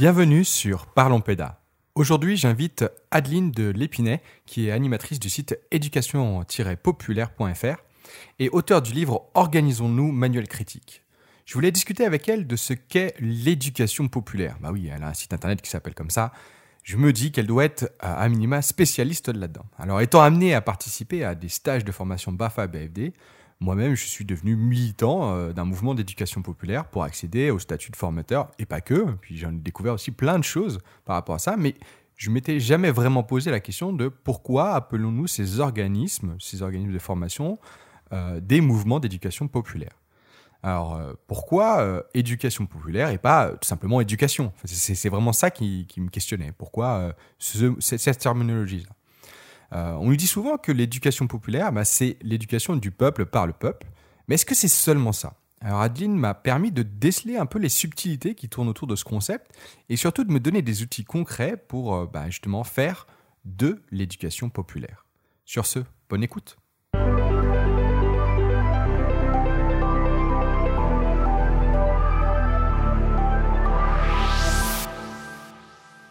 Bienvenue sur Parlons Pédas. Aujourd'hui, j'invite Adeline de Lépinay, qui est animatrice du site éducation-populaire.fr et auteur du livre Organisons-nous, manuel critique. Je voulais discuter avec elle de ce qu'est l'éducation populaire. Bah oui, elle a un site internet qui s'appelle comme ça. Je me dis qu'elle doit être à minima spécialiste là-dedans. Alors, étant amenée à participer à des stages de formation BAFA-BFD, moi-même, je suis devenu militant euh, d'un mouvement d'éducation populaire pour accéder au statut de formateur, et pas que. Puis j'en ai découvert aussi plein de choses par rapport à ça, mais je m'étais jamais vraiment posé la question de pourquoi appelons-nous ces organismes, ces organismes de formation, euh, des mouvements d'éducation populaire. Alors euh, pourquoi éducation populaire et pas tout simplement éducation? C'est vraiment ça qui, me questionnait. Pourquoi cette terminologie -là euh, on nous dit souvent que l'éducation populaire, bah, c'est l'éducation du peuple par le peuple. Mais est-ce que c'est seulement ça? Alors Adeline m'a permis de déceler un peu les subtilités qui tournent autour de ce concept et surtout de me donner des outils concrets pour euh, bah, justement faire de l'éducation populaire. Sur ce, bonne écoute.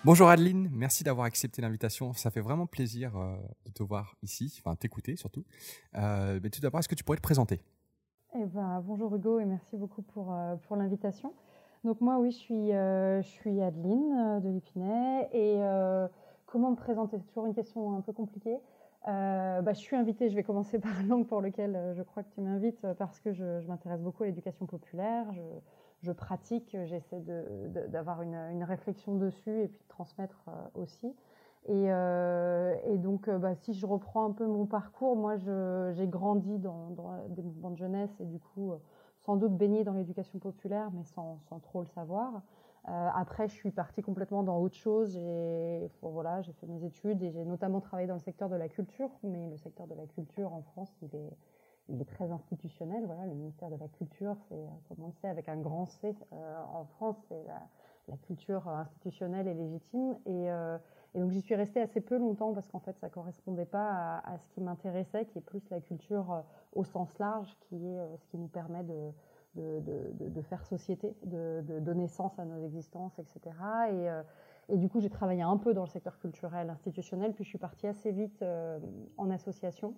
Bonjour Adeline, merci d'avoir accepté l'invitation. Ça fait vraiment plaisir euh, de te voir ici, enfin t'écouter surtout. Euh, mais tout d'abord, est-ce que tu pourrais te présenter? Eh ben, Bonjour Hugo et merci beaucoup pour, euh, pour l'invitation. Donc moi, oui, je suis, je suis Adeline de l'Épinay. Et comment me présenter? C'est toujours une question un peu compliquée. Bah, je suis invitée, je vais commencer par l'angle pour lequel je crois que tu m'invites, parce que je, m'intéresse beaucoup à l'éducation populaire. Je pratique, j'essaie d'avoir une, réflexion dessus et puis de transmettre euh, aussi. Et, euh, donc, euh, bah, si je reprends un peu mon parcours, moi, j'ai grandi dans, des mouvements de jeunesse et du coup, sans doute baigné dans l'éducation populaire, mais sans, trop le savoir. après, je suis partie complètement dans autre chose. J'ai voilà, fait mes études et j'ai notamment travaillé dans le secteur de la culture. Mais le secteur de la culture en France, il est, il est très institutionnel. Voilà, le ministère de la Culture, c'est, comme on le sait, avec un grand C euh, en France, c'est la, culture institutionnelle et légitime. Euh, et, donc j'y suis restée assez peu longtemps parce qu'en fait, ça correspondait pas à, ce qui m'intéressait, qui est plus la culture euh, au sens large, qui est ce qui nous permet de, faire société, de, donner sens à nos existences, etc. Et, et du coup, j'ai travaillé un peu dans le secteur culturel institutionnel, puis je suis partie assez vite en association.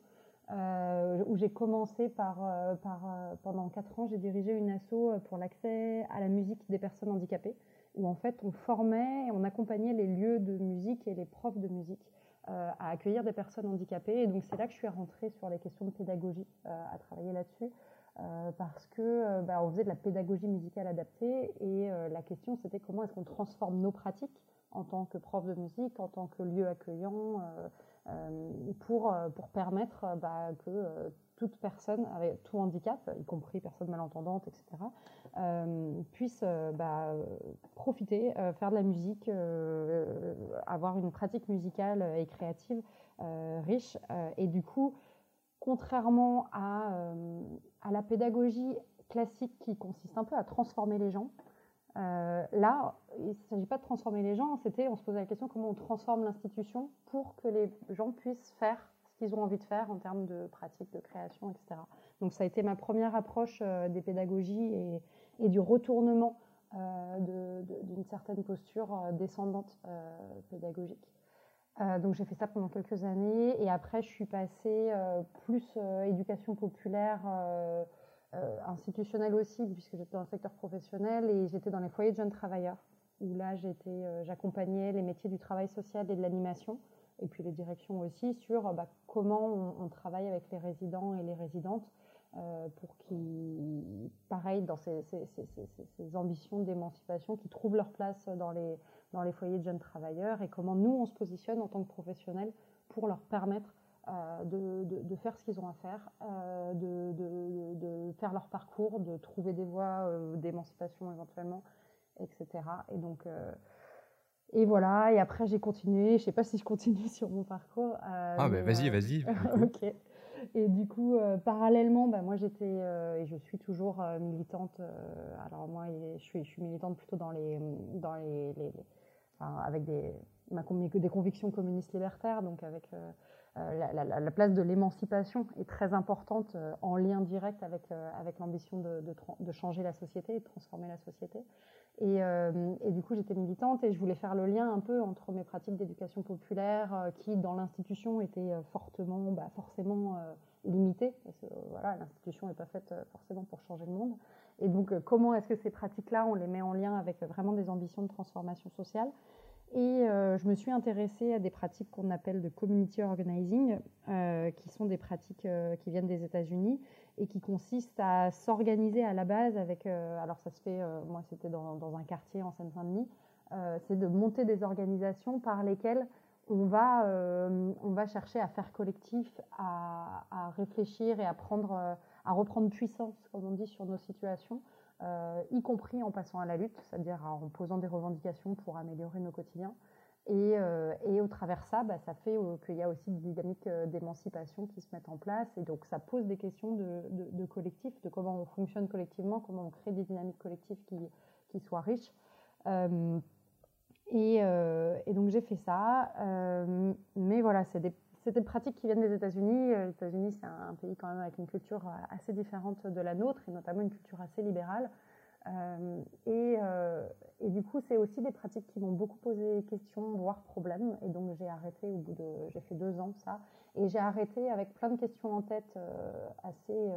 Euh, où j'ai commencé par, euh, euh, pendant quatre ans, j'ai dirigé une asso pour l'accès à la musique des personnes handicapées, où en fait on formait et on accompagnait les lieux de musique et les profs de musique à accueillir des personnes handicapées. Et donc c'est là que je suis rentrée sur les questions de pédagogie, à travailler là-dessus. parce que bah, on faisait de la pédagogie musicale adaptée et la question c'était comment est-ce qu'on transforme nos pratiques en tant que prof de musique, en tant que lieu accueillant, pour, euh, pour permettre euh, bah, que toute personne avec tout handicap, y compris personne malentendante, etc., puisse bah, profiter, faire de la musique, avoir une pratique musicale et créative riche. et du coup, contrairement à, la pédagogie classique qui consiste un peu à transformer les gens, euh, là, il ne s'agit pas de transformer les gens, c'était, on se posait la question comment on transforme l'institution pour que les gens puissent faire ce qu'ils ont envie de faire en termes de pratique, de création, etc. Donc ça a été ma première approche euh, des pédagogies et, du retournement euh, d'une certaine posture descendante pédagogique. donc j'ai fait ça pendant quelques années et après je suis passée plus éducation populaire institutionnel aussi, puisque j'étais dans le secteur professionnel et j'étais dans les foyers de jeunes travailleurs, où là euh, j'accompagnais les métiers du travail social et de l'animation, et puis les directions aussi, sur bah, comment on, travaille avec les résidents et les résidentes euh, pour qu'ils, pareil, dans ces, ces, ambitions d'émancipation, qui trouvent leur place dans les, dans les foyers de jeunes travailleurs, et comment nous, on se positionne en tant que professionnels pour leur permettre euh, de, faire ce qu'ils ont à faire, euh, de, faire leur parcours, de trouver des voies euh, d'émancipation éventuellement, etc. Et donc, et voilà. Et après, j'ai continué. Je sais pas si je continue sur mon parcours. ah, ben vas-y, vas-y. ok. Et du coup, parallèlement, bah, moi j'étais et je suis toujours militante. alors moi, je suis, je suis militante plutôt dans les, dans les, avec des, ma, des convictions communistes libertaires, donc avec la, place de l'émancipation est très importante en lien direct avec, avec l'ambition de, de, changer la société et de transformer la société. Et, et du coup, j'étais militante et je voulais faire le lien un peu entre mes pratiques d'éducation populaire qui, dans l'institution, étaient fortement, bah, forcément limitées. Voilà, l'institution n'est pas faite forcément pour changer le monde. Et donc, comment est-ce que ces pratiques-là, on les met en lien avec vraiment des ambitions de transformation sociale? Et euh, je me suis intéressée à des pratiques qu'on appelle de community organizing, euh, qui sont des pratiques euh, qui viennent des États-Unis et qui consistent à s'organiser à la base avec. alors ça se fait, moi c'était dans, un quartier en Seine-Saint-Denis, c'est de monter des organisations par lesquelles on va, chercher à faire collectif, à, réfléchir et à, prendre, à reprendre puissance, comme on dit, sur nos situations y compris en passant à la lutte, c'est-à-dire en posant des revendications pour améliorer nos quotidiens. Et, euh, au travers ça, bah, ça fait euh, qu'il y a aussi des dynamiques d'émancipation qui se mettent en place. Et donc, ça pose des questions de, collectif, de comment on fonctionne collectivement, comment on crée des dynamiques collectives qui, soient riches. Et, et, donc, j'ai fait ça. mais voilà, c'est des des pratiques qui viennent des États-Unis. Euh, les États-Unis, c'est un pays quand même avec une culture euh, assez différente de la nôtre, et notamment une culture assez libérale. Euh, et, et, du coup, c'est aussi des pratiques qui m'ont beaucoup posé questions, voire problèmes. Et donc, j'ai arrêté au bout de, j'ai fait deux ans ça, et j'ai arrêté avec plein de questions en tête assez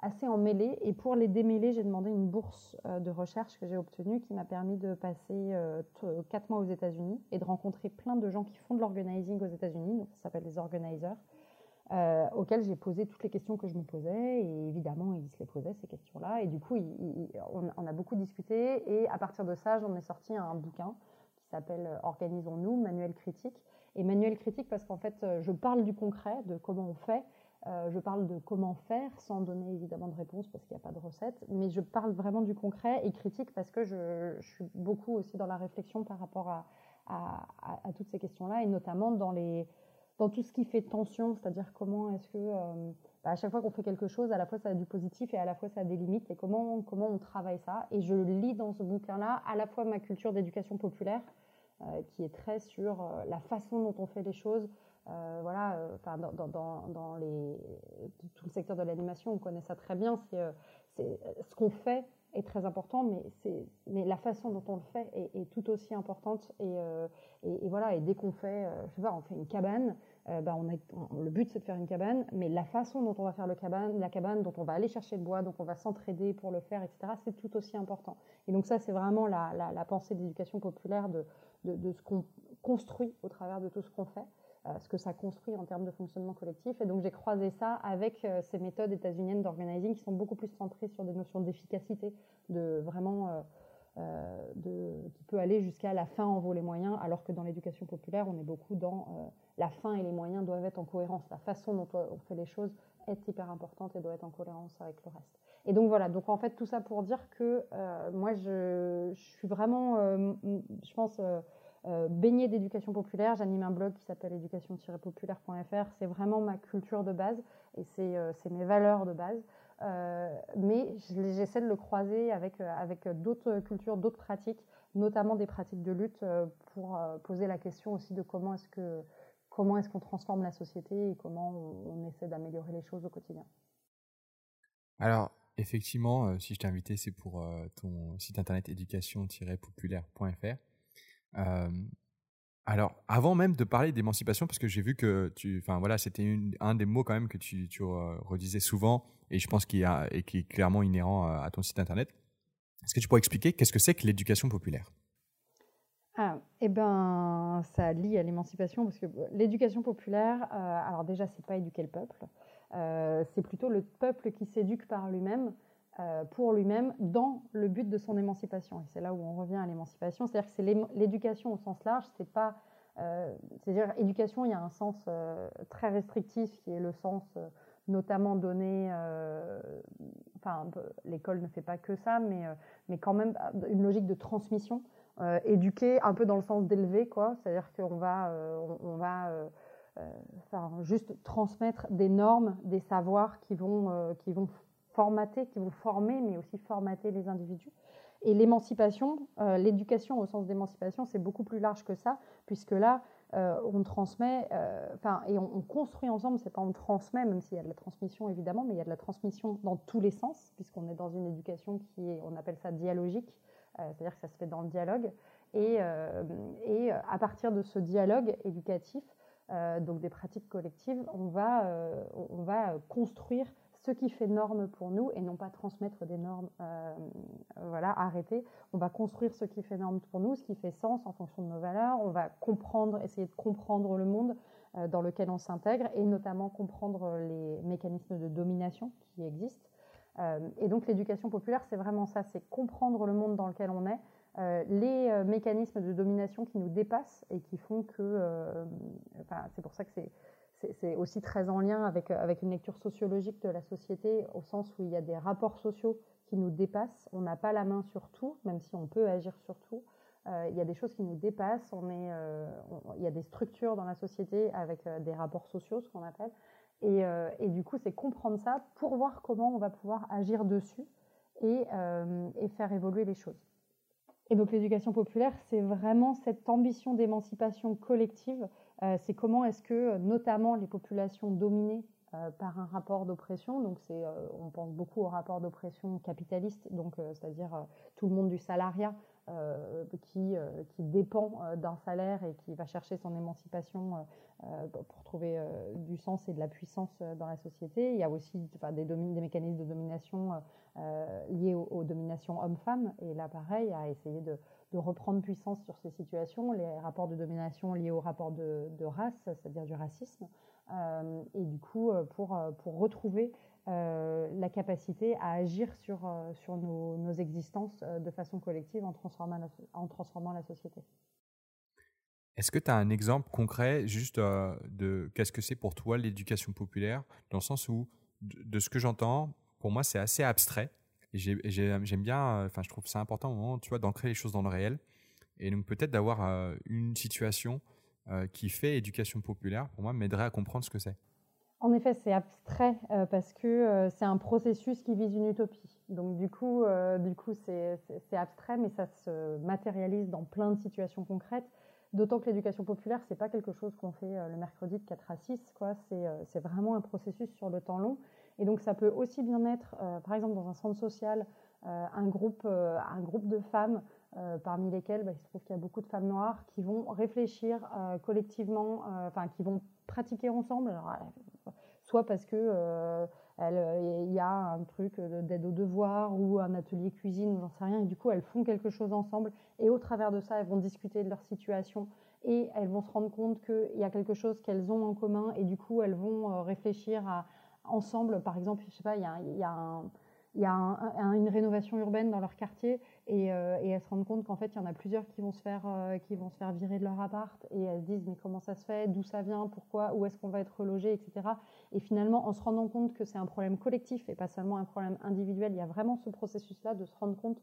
assez emmêlés. Et pour les démêler, j'ai demandé une bourse euh, de recherche que j'ai obtenue qui m'a permis de passer euh, quatre mois aux États-Unis et de rencontrer plein de gens qui font de l'organizing aux États-Unis. Donc, ça s'appelle les organizers. Euh, auxquels j'ai posé toutes les questions que je me posais. Et évidemment ils se les posaient ces questions-là. Et du coup on, a beaucoup discuté. Et à partir de ça j'en ai sorti un bouquin qui s'appelle Organisons-nous, manuel critique. Et manuel critique parce qu'en fait je parle du concret, de comment on fait. Euh, je parle de comment faire, sans donner évidemment de réponse parce qu'il n'y a pas de recette, mais je parle vraiment du concret et critique parce que je, suis beaucoup aussi dans la réflexion par rapport à, toutes ces questions-là. Et notamment dans, les, dans tout ce qui fait tension, c'est-à-dire comment est-ce que euh, bah, à chaque fois qu'on fait quelque chose, à la fois ça a du positif et à la fois ça a des limites et comment, comment on travaille ça. Et je lis dans ce bouquin-là à la fois ma culture d'éducation populaire, euh, qui est très sur la façon dont on fait les choses, euh, voilà, euh, enfin, dans, dans, dans, les, tout le secteur de l'animation, on connaît ça très bien. C'est, euh, ce qu'on fait très important, mais, c'est, mais la façon dont on le fait est, tout aussi importante. Et, et, voilà, et dès qu'on fait, je sais pas, on fait une cabane, bah on le but c'est de faire une cabane, mais la façon dont on va faire le cabane, la cabane, dont on va aller chercher le bois, donc on va s'entraider pour le faire, etc., c'est tout aussi important. Et donc ça, c'est vraiment la, la, pensée d'éducation populaire de, de ce qu'on construit au travers de tout ce qu'on fait. Euh, ce que ça construit en termes de fonctionnement collectif. Et donc j'ai croisé ça avec euh, ces méthodes états-uniennes d'organizing qui sont beaucoup plus centrées sur des notions d'efficacité, de vraiment euh, de, qui peut aller jusqu'à la fin en vaut les moyens, alors que dans l'éducation populaire, on est beaucoup dans la fin et les moyens doivent être en cohérence. La façon dont on fait les choses est hyper importante et doit être en cohérence avec le reste. Et donc voilà, donc en fait tout ça pour dire que moi je, je, suis vraiment, je pense, euh, baignée d'éducation populaire. J'anime un blog qui s'appelle éducation-populaire.fr. C'est vraiment ma culture de base et c'est euh, mes valeurs de base. Euh, mais j'essaie de le croiser avec, d'autres cultures, d'autres pratiques, notamment des pratiques de lutte, pour poser la question aussi de comment est-ce que comment est-ce qu'on transforme la société et comment on, essaie d'améliorer les choses au quotidien. Alors, effectivement, si je t'ai invité, c'est pour ton site internet éducation-populaire.fr. Euh, alors, avant même de parler d'émancipation, parce que j'ai vu que tu, enfin voilà, c'était un des mots quand même que tu, redisais souvent, et je pense qu'il qui est clairement inhérent à ton site internet. Est-ce que tu pourrais expliquer qu'est-ce que c'est que l'éducation populaire? Ah, eh ben, ça lie à l'émancipation parce que l'éducation populaire, euh, alors déjà, c'est pas éduquer le peuple, euh, c'est plutôt le peuple qui s'éduque par lui-même. euh, pour lui-même dans le but de son émancipation. Et c'est là où on revient à l'émancipation, c'est-à-dire que c'est l'éducation au sens large, c'est pas, euh, c'est-à-dire éducation, il y a un sens euh, très restrictif qui est le sens notamment donné, enfin l'école ne fait pas que ça, mais mais quand même une logique de transmission, éduquer un peu dans le sens d'élever quoi, c'est-à-dire qu'on va on, va juste transmettre des normes, des savoirs qui vont qui vont formater, qui vont former, mais aussi formater les individus. Et l'émancipation, euh, l'éducation au sens d'émancipation, c'est beaucoup plus large que ça, puisque là, on transmet, enfin, et on, construit ensemble. C'est pas on transmet, même s'il y a de la transmission évidemment, mais il y a de la transmission dans tous les sens, puisqu'on est dans une éducation qui est, on appelle ça dialogique, c'est-à-dire que ça se fait dans le dialogue. Et, et à partir de ce dialogue éducatif, donc des pratiques collectives, on va, on va construire ce qui fait norme pour nous et non pas transmettre des normes, euh, voilà, arrêter. On va construire ce qui fait norme pour nous, ce qui fait sens en fonction de nos valeurs. On va comprendre, essayer de comprendre le monde euh, dans lequel on s'intègre et notamment comprendre les mécanismes de domination qui existent. Euh, et donc l'éducation populaire, c'est vraiment ça, c'est comprendre le monde dans lequel on est, les mécanismes de domination qui nous dépassent et qui font que, enfin, c'est pour ça que c'est c'est aussi très en lien avec, euh, avec une lecture sociologique de la société, au sens où il y a des rapports sociaux qui nous dépassent. On n'a pas la main sur tout, même si on peut agir sur tout. Euh, il y a des choses qui nous dépassent. On est, euh, il y a des structures dans la société avec des rapports sociaux, ce qu'on appelle. Et, et, du coup, c'est comprendre ça pour voir comment on va pouvoir agir dessus et, et faire évoluer les choses. Et donc l'éducation populaire, c'est vraiment cette ambition d'émancipation collective c'est comment est-ce que notamment les populations dominées euh, par un rapport d'oppression, donc c'est, euh, on pense beaucoup au rapport d'oppression capitaliste, donc c'est-à-dire tout le monde du salariat qui, qui dépend d'un salaire et qui va chercher son émancipation pour trouver du sens et de la puissance dans la société. Il y a aussi des, des, mécanismes de domination liés aux, aux dominations hommes-femmes, et là pareil, à essayer de de reprendre puissance sur ces situations, les rapports de domination liés aux rapports de, race, c'est-à-dire du racisme, euh, et du coup euh, pour, euh, pour retrouver la capacité à agir sur, sur nos, nos existences de façon collective en transformant la, en transformant la société. Est-ce que tu as un exemple concret juste de qu'est-ce que c'est pour toi l'éducation populaire, dans le sens où, de ce que j'entends, pour moi c'est assez abstrait j'aime bien, euh, enfin, je trouve ça important au moment, tu vois, d'ancrer les choses dans le réel. Et donc, peut-être d'avoir euh, une situation euh, qui fait éducation populaire, pour moi, m'aiderait à comprendre ce que c'est. En effet, c'est abstrait parce que c'est un processus qui vise une utopie. Donc du coup, du coup, c'est abstrait, mais ça se matérialise dans plein de situations concrètes. D'autant que l'éducation populaire, c'est pas quelque chose qu'on fait le mercredi de 4 à 6, quoi. C'est vraiment un processus sur le temps long. Et donc ça peut aussi bien être, euh, par exemple dans un centre social, euh, un, groupe, euh, un groupe de femmes, parmi lesquelles bah, il se trouve qu'il y a beaucoup de femmes noires, qui vont réfléchir collectivement, enfin qui vont pratiquer ensemble. soit parce que il y a un truc d'aide aux devoirs ou un atelier cuisine j'en sais rien, et du coup elles font quelque chose ensemble, et au travers de ça elles vont discuter de leur situation et elles vont se rendre compte qu'il y a quelque chose qu'elles ont en commun, et du coup elles vont réfléchir à ensemble, par exemple, je sais pas, il y a, y a, y a une rénovation urbaine dans leur quartier et, euh, et elles se rendent compte qu'en fait il y en a plusieurs qui vont se faire euh, qui vont se faire virer de leur appart et elles se disent mais comment ça se fait? D'où ça vient? Pourquoi? Où est-ce qu'on va être relogé etc et finalement en se rendant compte que c'est un problème collectif et pas seulement un problème individuel il y a vraiment ce processus là de se rendre compte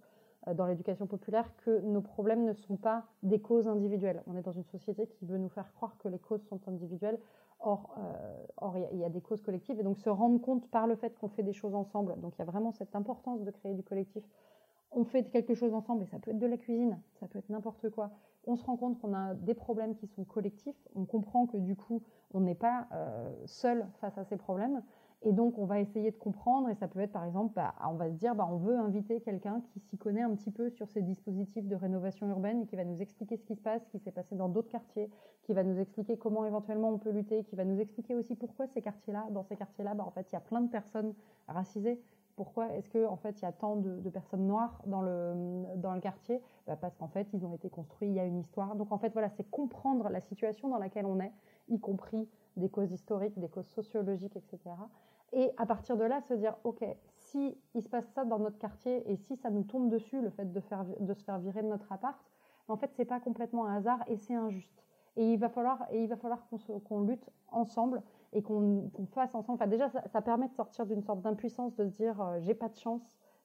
euh, dans l'éducation populaire que nos problèmes ne sont pas des causes individuelles. On est dans une société qui veut nous faire croire que les causes sont individuelles Or, euh, il y, a des causes collectives et donc se rendre compte par le fait qu'on fait des choses ensemble. Donc, il y a vraiment cette importance de créer du collectif. On fait quelque chose ensemble et ça peut être de la cuisine, ça peut être n'importe quoi. On se rend compte qu'on a des problèmes qui sont collectifs. On comprend que du coup, on n'est pas euh, seul face à ces problèmes. Et donc, on va essayer de comprendre, et ça peut être par exemple, bah, on va se dire, bah, on veut inviter quelqu'un qui s'y connaît un petit peu sur ces dispositifs de rénovation urbaine et qui va nous expliquer ce qui se passe, ce qui s'est passé dans d'autres quartiers, qui va nous expliquer comment éventuellement on peut lutter, qui va nous expliquer aussi pourquoi ces quartiers-là, dans ces quartiers-là, bah, en fait, il y a plein de personnes racisées. Pourquoi est-ce que en fait il y a tant de, personnes noires dans le dans le quartier? Parce qu'en fait ils ont été construits, il y a une histoire. Donc en fait voilà, c'est comprendre la situation dans laquelle on est, y compris des causes historiques, des causes sociologiques, etc. Et à partir de là, se dire, OK, si il se passe ça dans notre quartier et si ça nous tombe dessus, le fait de, faire, de se faire virer de notre appart, en fait, c'est pas complètement un hasard et c'est injuste. Et il va falloir, et il va falloir qu'on lutte ensemble et qu'on fasse ensemble. Enfin, déjà, ça, permet de sortir d'une sorte d'impuissance, de se dire, euh, j'ai pas de chance,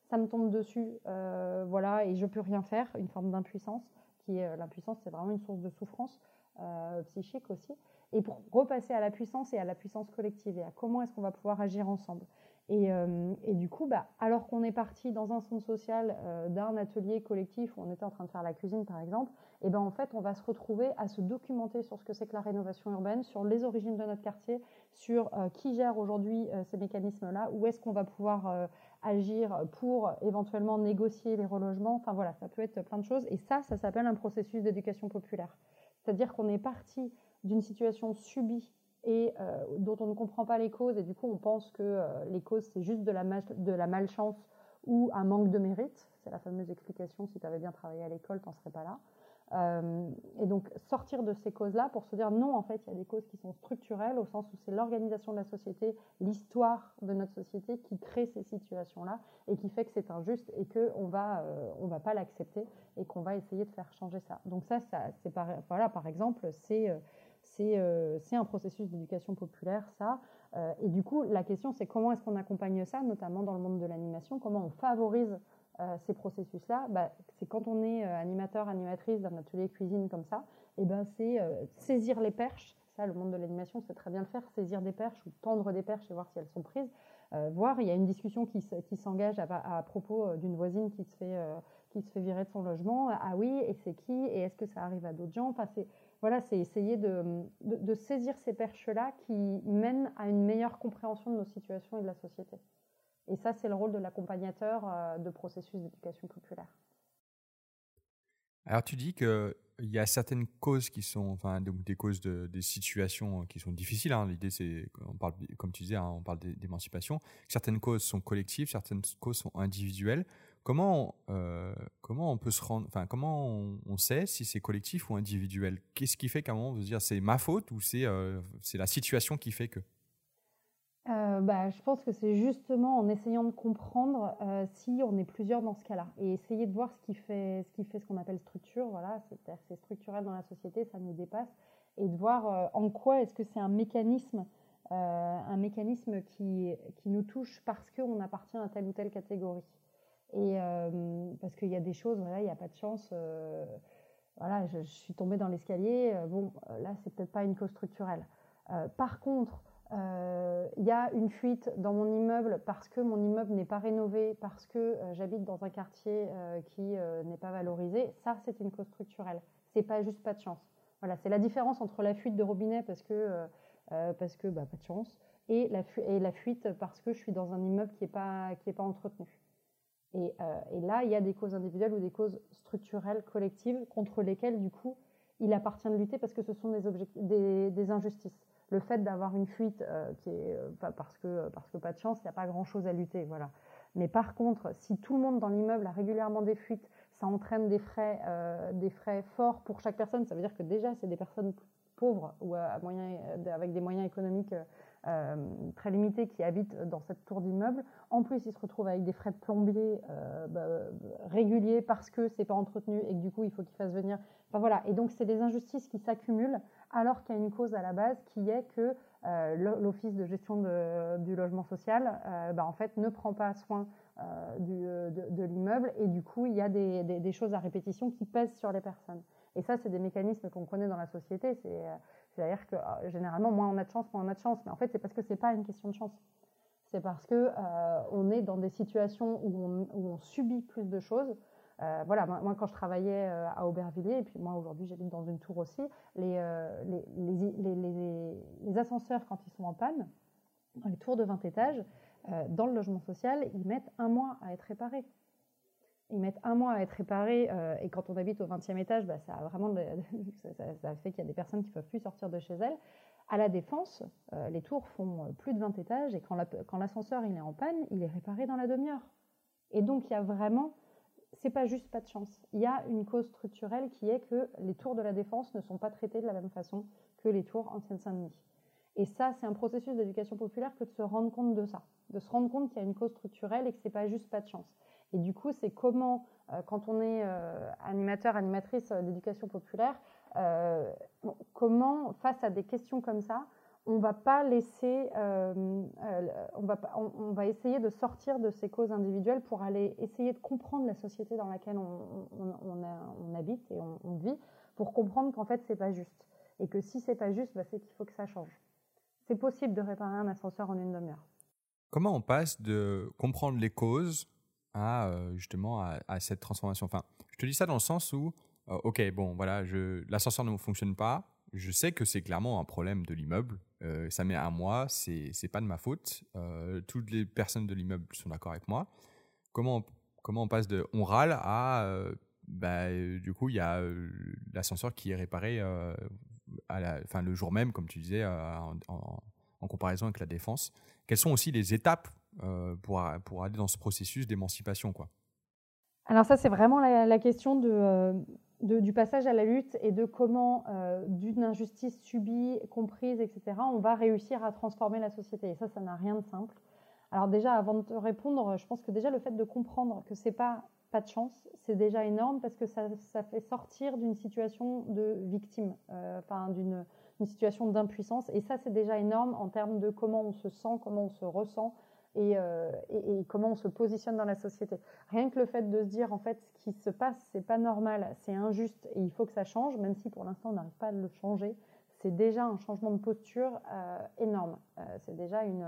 ça me tombe dessus, euh, voilà, et je peux rien faire, une forme d'impuissance, qui est euh, l'impuissance, c'est vraiment une source de souffrance psychique aussi et pour repasser à la puissance et à la puissance collective et à comment est-ce qu'on va pouvoir agir ensemble. Et, euh, du coup, bah, alors qu'on est parti dans un centre social euh, d'un atelier collectif où on était en train de faire la cuisine, par exemple, et ben en fait, on va se retrouver à se documenter sur ce que c'est que la rénovation urbaine, sur les origines de notre quartier, sur euh, qui gère aujourd'hui ces mécanismes-là, où est-ce qu'on va pouvoir agir pour éventuellement négocier les relogements. Enfin voilà, ça peut être plein de choses. Et ça, ça s'appelle un processus d'éducation populaire. C'est-à-dire qu'on est parti d'une situation subie et euh, dont on ne comprend pas les causes et du coup on pense que euh, les causes c'est juste de la, de la malchance ou un manque de mérite. C'est la fameuse explication si tu avais bien travaillé à l'école, tu n'en serais pas là. Euh, et donc sortir de ces causes-là pour se dire non, en fait, il y a des causes qui sont structurelles au sens où c'est l'organisation de la société, l'histoire de notre société qui crée ces situations-là et qui fait que c'est injuste et qu'on va, on va pas l'accepter et qu'on va essayer de faire changer ça. Donc ça, ça c'est par, voilà, par exemple, c'est c'est un processus d'éducation populaire, ça. Euh, et du coup, la question, c'est comment est-ce qu'on accompagne ça, notamment dans le monde de l'animation, comment on favorise euh, ces processus-là? Bah, C'est quand on est animateur, animatrice d'un atelier cuisine comme ça, et ben c'est saisir les perches. Ça, le monde de l'animation, c'est très bien le faire, saisir des perches ou tendre des perches et voir si elles sont prises. voir, il y a une discussion qui, s'engage à, propos d'une voisine qui se fait qui se fait virer de son logement. Ah oui, et c'est qui? Et est-ce que ça arrive à d'autres gens? Enfin, voilà, c'est essayer de, saisir ces perches-là qui mènent à une meilleure compréhension de nos situations et de la société. Et ça, c'est le rôle de l'accompagnateur euh, de processus d'éducation populaire. Alors, tu dis qu'il y a certaines causes qui sont, enfin, des causes de, des situations qui sont difficiles. Hein. L'idée, c'est, on parle, comme tu disais, hein, on parle d'émancipation. Certaines causes sont collectives, certaines causes sont individuelles. Comment, euh, comment on peut se rendre, enfin, comment on, sait si c'est collectif ou individuel? Qu'est-ce qui fait qu'à un moment on veut se dire c'est ma faute ou c'est euh, c'est la situation qui fait que? Euh, bah, je pense que c'est justement en essayant de comprendre si on est plusieurs dans ce cas-là et essayer de voir ce qui fait ce qui fait ce qu'on appelle structure. Voilà, c'est structurel dans la société, ça nous dépasse et de voir en quoi est-ce que c'est un mécanisme un mécanisme qui, qui nous touche parce qu'on appartient à telle ou telle catégorie. Et euh, parce qu'il y a des choses, voilà, il n'y a pas de chance. Euh, voilà, je, suis tombée dans l'escalier. Euh, bon, là, c'est peut-être pas une cause structurelle. par contre, il y a une fuite dans mon immeuble parce que mon immeuble n'est pas rénové, parce que j'habite dans un quartier qui n'est pas valorisé. Ça, c'est une cause structurelle. C'est pas juste pas de chance. Voilà, c'est la différence entre la fuite de robinet parce que parce que bah, pas de chance et la, fuite parce que je suis dans un immeuble qui n'est pas qui est pas entretenu. Et, euh, et, là, il y a des causes individuelles ou des causes structurelles collectives contre lesquelles, du coup, il appartient de lutter parce que ce sont des, des, injustices. Le fait d'avoir une fuite euh, euh, parce que parce que pas de chance, il n'y a pas grand-chose à lutter, voilà. Mais par contre, si tout le monde dans l'immeuble a régulièrement des fuites, ça entraîne des frais, des frais forts pour chaque personne. Ça veut dire que déjà, c'est des personnes pauvres ou avec des moyens économiques euh, très limités qui habitent dans cette tour d'immeuble. En plus, ils se retrouvent avec des frais de plombier euh, bah, réguliers parce que c'est pas entretenu et que du coup, il faut qu'ils fassent venir. Enfin voilà. Et donc, c'est des injustices qui s'accumulent alors qu'il y a une cause à la base qui est que euh, l'office de gestion du logement social, bah, en fait, ne prend pas soin de, l'immeuble et du coup, il y a des, choses à répétition qui pèsent sur les personnes. Et ça, c'est des mécanismes qu'on connaît dans la société. C'est-à-dire que euh, généralement, moins on a de chance, moins on a de chance. Mais en fait, c'est parce que c'est pas une question de chance. C'est parce que euh, on est dans des situations où on, subit plus de choses. Euh, voilà, moi, quand je travaillais à Aubervilliers, et puis moi aujourd'hui j'habite dans une tour aussi, les, les, ascenseurs quand ils sont en panne, dans les tours de 20 étages, dans le logement social, ils mettent un mois à être réparés ils mettent un mois à être réparés. Euh, et quand on habite au 20e étage, bah, ça a vraiment ça, fait qu'il y a des personnes qui peuvent plus sortir de chez elles. À la défense, euh, les tours font euh, plus de 20 étages et quand l'ascenseur il est en panne, il est réparé dans la demi-heure. Et donc il y a vraiment, c'est pas juste pas de chance. Il y a une cause structurelle qui est que les tours de la défense ne sont pas traités de la même façon que les tours en Seine-Saint-Denis. Et ça, c'est un processus d'éducation populaire que de se rendre compte de ça, de se rendre compte qu'il y a une cause structurelle et que c'est pas juste pas de chance. Et du coup, c'est comment, euh, quand on est euh, animateur, animatrice euh, d'éducation populaire, comment, face à des questions comme ça, on va pas laisser, on, va, essayer de sortir de ces causes individuelles pour aller essayer de comprendre la société dans laquelle on, on habite et on, vit, pour comprendre qu'en fait c'est pas juste et que si c'est pas juste, bah, c'est qu'il faut que ça change. C'est possible de réparer un ascenseur en une demi-heure. Comment on passe de comprendre les causes à euh, justement à, cette transformation Enfin, je te dis ça dans le sens où, euh, ok, bon, voilà, l'ascenseur ne fonctionne pas. Je sais que c'est clairement un problème de l'immeuble. Euh, ça met un mois, c'est c'est pas de ma faute. toutes les personnes de l'immeuble sont d'accord avec moi. Comment on, comment on passe de on râle à bah, du coup il y a l'ascenseur qui est réparé à la, enfin le jour même, comme tu disais, en, comparaison avec la défense. Quelles sont aussi les étapes pour, pour aller dans ce processus d'émancipation quoi Alors ça, c'est vraiment la, question euh, du passage à la lutte et de comment, euh, d'une injustice subie, comprise, etc., on va réussir à transformer la société. Et ça, ça n'a rien de simple. Alors déjà, avant de te répondre, je pense que déjà le fait de comprendre que c'est pas pas de chance, c'est déjà énorme parce que ça, fait sortir d'une situation de victime, enfin d'une une situation d'impuissance. Et ça, c'est déjà énorme en termes de comment on se sent, comment on se ressent euh, et, comment on se positionne dans la société. Rien que le fait de se dire, en fait, ce qui se passe, c'est pas normal, c'est injuste et il faut que ça change, même si pour l'instant on n'arrive pas à le changer, c'est déjà un changement de posture euh, énorme. Euh, c'est déjà une,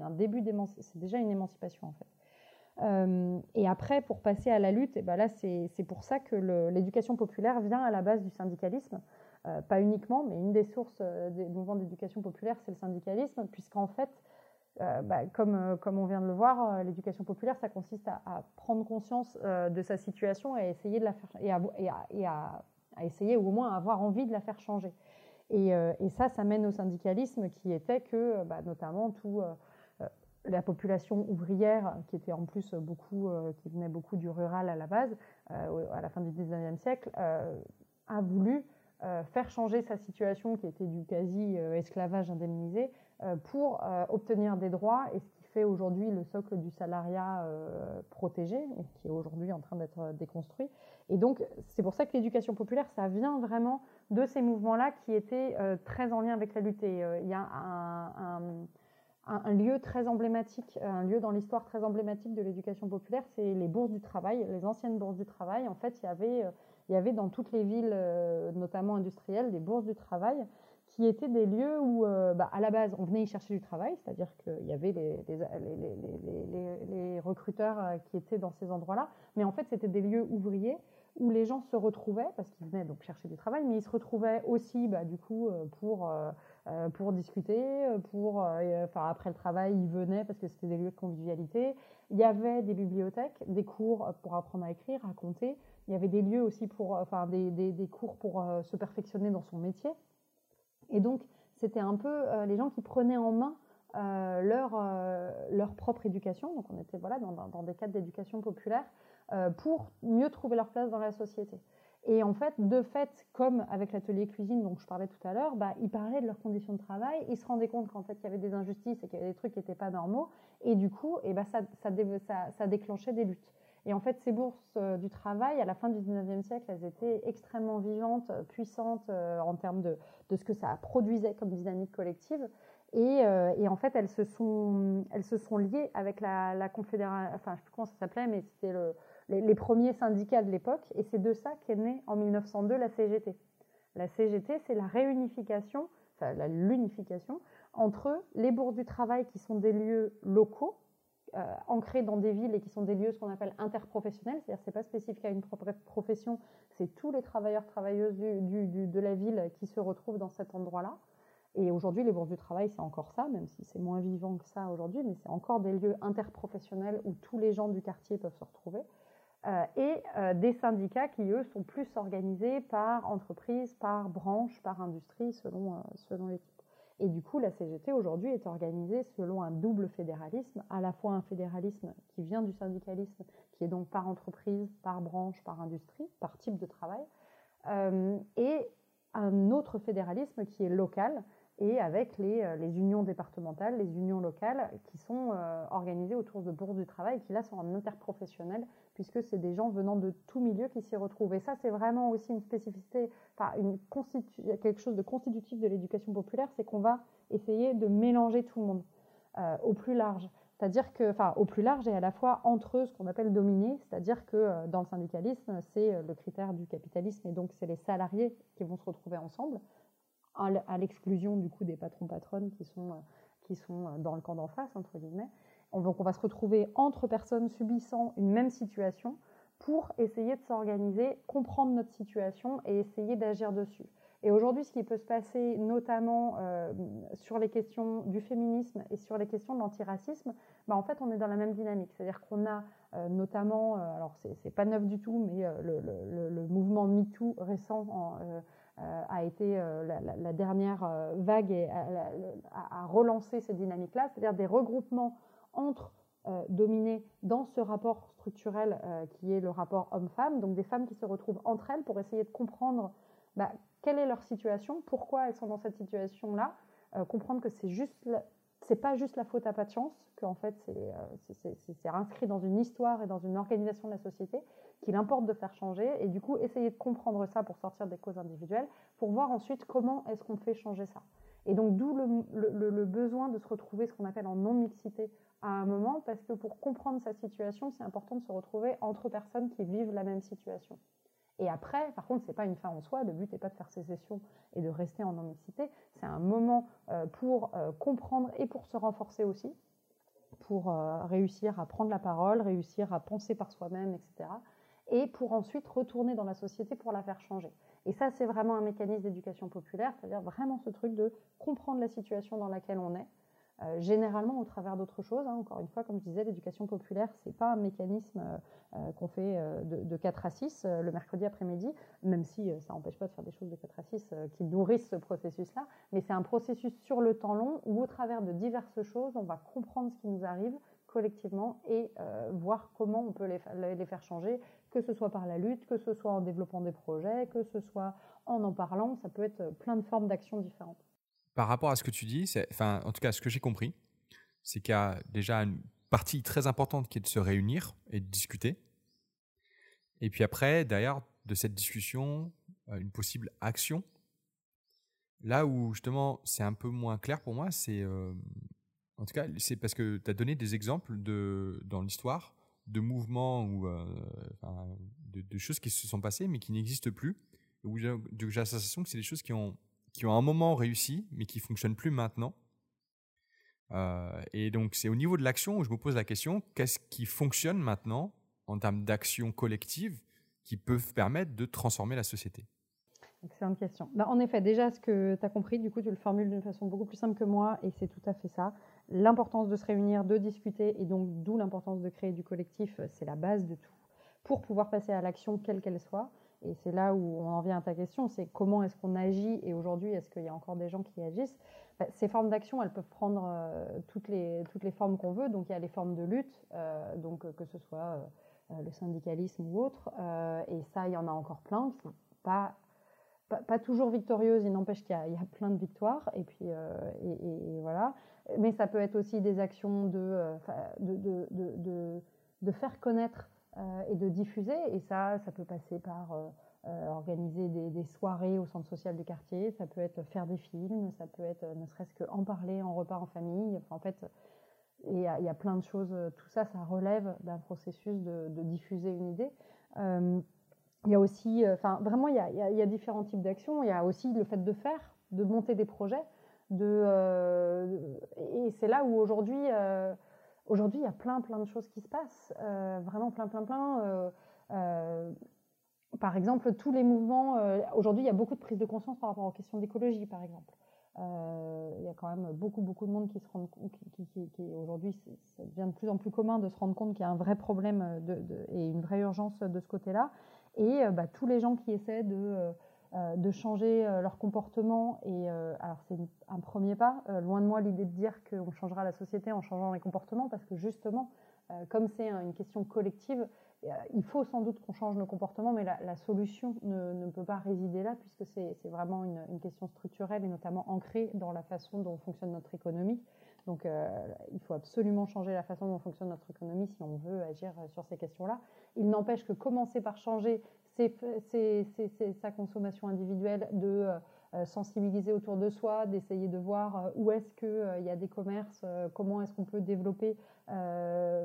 un début c'est déjà une émancipation en fait. et après, pour passer à la lutte, et ben là, c'est pour ça que l'éducation populaire vient à la base du syndicalisme. Pas uniquement, mais une des sources des mouvements d'éducation populaire, c'est le syndicalisme, puisqu'en fait, euh, bah, comme, comme on vient de le voir, l'éducation populaire, ça consiste à, prendre conscience de sa situation et essayer de la faire et à, essayer ou au moins avoir envie de la faire changer. Et, ça, ça mène au syndicalisme qui était que, bah, notamment, tout la population ouvrière, qui était en plus beaucoup, qui venait beaucoup du rural à la base, à la fin du 19e siècle, a voulu euh, faire changer sa situation qui était du quasi-esclavage indemnisé euh, pour euh, obtenir des droits et ce qui fait aujourd'hui le socle du salariat protégé et qui est aujourd'hui en train d'être déconstruit. Et donc c'est pour ça que l'éducation populaire, ça vient vraiment de ces mouvements-là qui étaient très en lien avec la lutte. Et il y a un, un, lieu très emblématique, un lieu dans l'histoire très emblématique de l'éducation populaire, c'est les bourses du travail, les anciennes bourses du travail. En fait, il y avait il y avait dans toutes les villes, euh, notamment industrielles, des bourses du travail qui étaient des lieux où, euh, bah, à la base, on venait y chercher du travail, c'est-à-dire qu'il y avait les, recruteurs euh, qui étaient dans ces endroits-là, mais en fait, c'était des lieux ouvriers où les gens se retrouvaient, parce qu'ils venaient donc chercher du travail, mais ils se retrouvaient aussi, bah, du coup, pour, pour discuter, pour, après le travail, ils venaient parce que c'était des lieux de convivialité. Il y avait des bibliothèques, des cours pour apprendre à écrire, à compter. Il y avait des lieux aussi pour, euh, enfin, des, des, cours pour euh, se perfectionner dans son métier. Et donc, c'était un peu euh, les gens qui prenaient en main leur, leur propre éducation. Donc, on était voilà, dans, dans des cadres d'éducation populaire pour mieux trouver leur place dans la société. Et en fait, de fait, comme avec l'atelier cuisine dont je parlais tout à l'heure, bah, ils parlaient de leurs conditions de travail, ils se rendaient compte qu'en fait, il y avait des injustices et qu'il y avait des trucs qui n'étaient pas normaux, et du coup, et bah, ça, ça, ça déclenchait des luttes. Et en fait, ces bourses euh, du travail, à la fin du 19e siècle, elles étaient extrêmement vivantes, euh, puissantes euh, en termes de, de, ce que ça produisait comme dynamique collective. Et, en fait, elles se sont, elles se sont liées avec la, confédération, enfin, je sais plus comment ça s'appelait, mais c'était le, les, les, premiers syndicats de l'époque. Et c'est de ça qu'est née en 1902 la CGT. La CGT, c'est la réunification, enfin, l'unification entre les bourses du travail qui sont des lieux locaux, euh, ancrés dans des villes et qui sont des lieux ce qu'on appelle interprofessionnels, c'est-à-dire c'est pas spécifique à une profession, c'est tous les travailleurs travailleuses du, du, de la ville qui se retrouvent dans cet endroit-là. Et aujourd'hui, les bourses du travail, c'est encore ça, même si c'est moins vivant que ça aujourd'hui, mais c'est encore des lieux interprofessionnels où tous les gens du quartier peuvent se retrouver. Euh, et euh, des syndicats qui, eux, sont plus organisés par entreprise, par branche, par industrie, selon, euh, selon les types. Et du coup, la CGT aujourd'hui est organisée selon un double fédéralisme, à la fois un fédéralisme qui vient du syndicalisme, qui est donc par entreprise, par branche, par industrie, par type de travail, euh, et un autre fédéralisme qui est local et avec les, euh, unions départementales, les unions locales qui sont euh, organisées autour de bourses du travail, qui là sont en interprofessionnel puisque c'est des gens venant de tout milieu qui s'y retrouvent. Et ça, c'est vraiment aussi une spécificité, enfin, quelque chose de constitutif de l'éducation populaire, c'est qu'on va essayer de mélanger tout le monde euh, au plus large. C'est-à-dire que, au plus large et à la fois entre eux, ce qu'on appelle dominer, c'est-à-dire que euh, dans le syndicalisme, c'est euh, le critère du capitalisme et donc c'est les salariés qui vont se retrouver ensemble, à l'exclusion du coup des patrons-patronnes qui sont, qui sont dans le camp d'en face, entre guillemets. On, donc on va se retrouver entre personnes subissant une même situation pour essayer de s'organiser, comprendre notre situation et essayer d'agir dessus. Et aujourd'hui, ce qui peut se passer, notamment euh, sur les questions du féminisme et sur les questions de l'antiracisme, bah, en fait, on est dans la même dynamique. C'est-à-dire qu'on a euh, notamment, euh, alors c'est pas neuf du tout, mais le, le, mouvement MeToo récent en, a été la, dernière vague et a, a relancé ces dynamiques-là, c'est-à-dire des regroupements entre dominés dans ce rapport structurel qui est le rapport homme-femme, donc des femmes qui se retrouvent entre elles pour essayer de comprendre bah, quelle est leur situation, pourquoi elles sont dans cette situation-là, euh, comprendre que c'est juste, c'est pas juste la faute à chance, qu'en fait euh, c'est inscrit dans une histoire et dans une organisation de la société qu'il importe de faire changer, et du coup essayer de comprendre ça pour sortir des causes individuelles, pour voir ensuite comment est-ce qu'on fait changer ça. Et donc d'où le, besoin de se retrouver ce qu'on appelle en non-mixité à un moment, parce que pour comprendre sa situation, c'est important de se retrouver entre personnes qui vivent la même situation. Et après, par contre, c'est pas une fin en soi. Le but n'est pas de faire sécession et de rester en non-mixité. C'est un moment euh, pour euh, comprendre et pour se renforcer aussi, pour euh, réussir à prendre la parole, réussir à penser par soi-même, etc. Et pour ensuite retourner dans la société pour la faire changer. Et ça, c'est vraiment un mécanisme d'éducation populaire, c'est-à-dire vraiment ce truc de comprendre la situation dans laquelle on est, euh, généralement au travers d'autres choses. Hein. Encore une fois, comme je disais, l'éducation populaire, c'est pas un mécanisme euh, euh, qu'on fait de, de, 4 à 6 le mercredi après-midi, même si ça n'empêche pas de faire des choses de 4 à 6 qui nourrissent ce processus-là, mais c'est un processus sur le temps long où au travers de diverses choses, on va comprendre ce qui nous arrive collectivement et voir comment on peut les, faire changer, que ce soit par la lutte, que ce soit en développant des projets, que ce soit en en parlant, ça peut être plein de formes d'action différentes par rapport à ce que tu dis, enfin, en tout cas, ce que j'ai compris, c'est qu'il y a déjà une partie très importante qui est de se réunir et de discuter. Et puis après, derrière de cette discussion, euh, une possible action. Là où justement c'est un peu moins clair pour moi, c'est euh, en tout cas c'est parce que tu as donné des exemples de dans l'histoire de mouvements ou euh, de, choses qui se sont passées mais qui n'existent plus. J'ai sensation que c'est des choses qui ont qui ont un moment réussi, mais qui fonctionnent plus maintenant. Euh, et donc, c'est au niveau de l'action où je me pose la question qu'est-ce qui fonctionne maintenant en termes d'action collective qui peuvent permettre de transformer la société? Excellente question. Bah, en effet, déjà, ce que tu as compris, du coup, tu le formules d'une façon beaucoup plus simple que moi, et c'est tout à fait ça. L'importance de se réunir, de discuter, et donc d'où l'importance de créer du collectif, c'est la base de tout, pour pouvoir passer à l'action, quelle qu'elle soit. Et c'est là où on en vient à ta question, c'est comment est-ce qu'on agit et aujourd'hui, est-ce qu'il y a encore des gens qui agissent? Bah, Ces formes d'action, elles peuvent prendre euh, toutes, les, toutes les formes qu'on veut. Donc il y a les formes de lutte, euh, donc que ce soit euh, le syndicalisme ou autre. et ça, il y en a encore plein pas, pas, toujours victorieuses. Il n'empêche qu'il y, y, a plein de victoires. Et puis et, voilà. Mais ça peut être aussi des actions de, de, de, de, faire connaître euh, et de diffuser. Et ça, ça peut passer par euh, euh, organiser des, soirées au centre social du quartier, ça peut être faire des films, ça peut être ne serait-ce qu'en parler en repas en famille. Enfin, en fait, il y, a, plein de choses. Tout ça, ça relève d'un processus de, diffuser une idée. il y a aussi, enfin, vraiment, il y a, il y a différents types d'actions. Il y a aussi le fait de faire, de monter des projets. De, et c'est là où aujourd'hui, Aujourd'hui, il y a plein, plein de choses qui se passent, euh, vraiment plein, plein, plein. Euh, euh, par exemple, tous les mouvements. aujourd'hui, il y a beaucoup de prise de conscience par rapport aux questions d'écologie, par exemple. il y a quand même beaucoup, beaucoup de monde qui se compte, qui, qui, aujourd'hui, ça devient de plus en plus commun de se rendre compte qu'il y a un vrai problème et une vraie urgence de ce côté-là. Et bah, tous les gens qui essaient de de changer euh, leur comportement. Et euh, alors c'est un premier pas. loin de moi l'idée de dire qu'on changera la société en changeant les comportements, parce que justement, comme c'est une question collective, il faut sans doute qu'on change nos comportements, mais la, solution ne, peut pas résider là, puisque c'est vraiment une, une, question structurelle et notamment ancrée dans la façon dont fonctionne notre économie. Donc il faut absolument changer la façon dont fonctionne notre économie si on veut agir sur ces questions-là. Il n'empêche que commencer par changer c'est sa consommation individuelle, de euh, euh, sensibiliser autour de soi, d'essayer de voir euh, où est-ce qu'il y a des commerces, comment est-ce qu'on peut développer,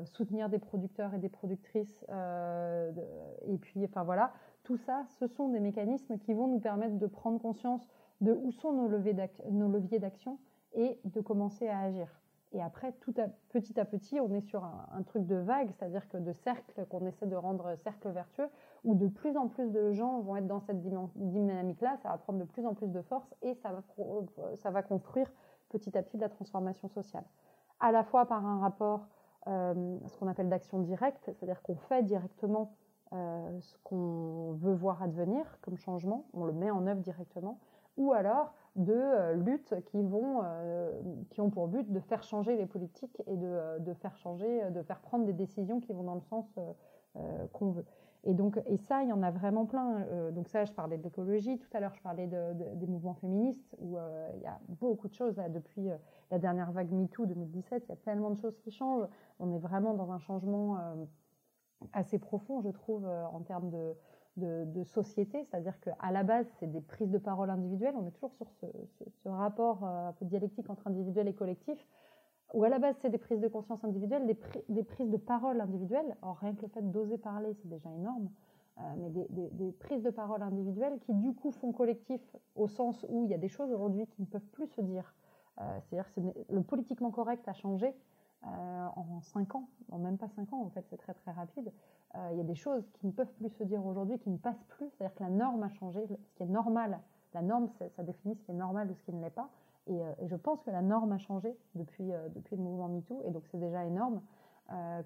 soutenir des producteurs et des productrices. et puis, enfin voilà, tout ça, ce sont des mécanismes qui vont nous permettre de prendre conscience de où sont nos leviers d'action et de commencer à agir. Et après, petit à petit, on est sur un, truc de vague, c'est-à-dire que de cercle, qu'on essaie de rendre cercle vertueux, où de plus en plus de gens vont être dans cette dynamique-là, ça va prendre de plus en plus de force et ça va, ça va construire petit à petit de la transformation sociale. À la fois par un rapport, euh, ce qu'on appelle d'action directe, c'est-à-dire qu'on fait directement euh, ce qu'on veut voir advenir comme changement, on le met en œuvre directement, ou alors de euh, luttes qui, vont, euh, qui ont pour but de faire changer les politiques et de, euh, de, faire changer, de faire prendre des décisions qui vont dans le sens qu'on veut. Et donc, et ça, il y en a vraiment plein. donc ça, je parlais de l'écologie. Tout à l'heure, je parlais de, des mouvements féministes où il y a beaucoup de choses là depuis la dernière vague MeToo 2017. Il y a tellement de choses qui changent. On est vraiment dans un changement assez profond, je trouve, en termes de, de, société, c'est-à-dire qu'à la base, c'est des prises de parole individuelles, on est toujours sur ce, rapport euh, un peu dialectique entre individuel et collectif, où à la base, c'est des prises de conscience individuelles, des, prises de parole individuelles. Or, rien que le fait d'oser parler, c'est déjà énorme, euh, mais des, prises de parole individuelles qui, du coup, font collectif au sens où il y a des choses aujourd'hui qui ne peuvent plus se dire. Euh, c'est-à-dire que le politiquement correct a changé en cinq ans, en même pas cinq ans, en fait, c'est très très rapide. Euh, il y a des choses qui ne peuvent plus se dire aujourd'hui, qui ne passent plus. C'est-à-dire que la norme a changé. Ce qui est normal, la norme, ça définit ce qui est normal ou ce qui ne l'est pas. Et, euh, je pense que la norme a changé depuis, euh, depuis le mouvement MeToo. Et donc, c'est déjà énorme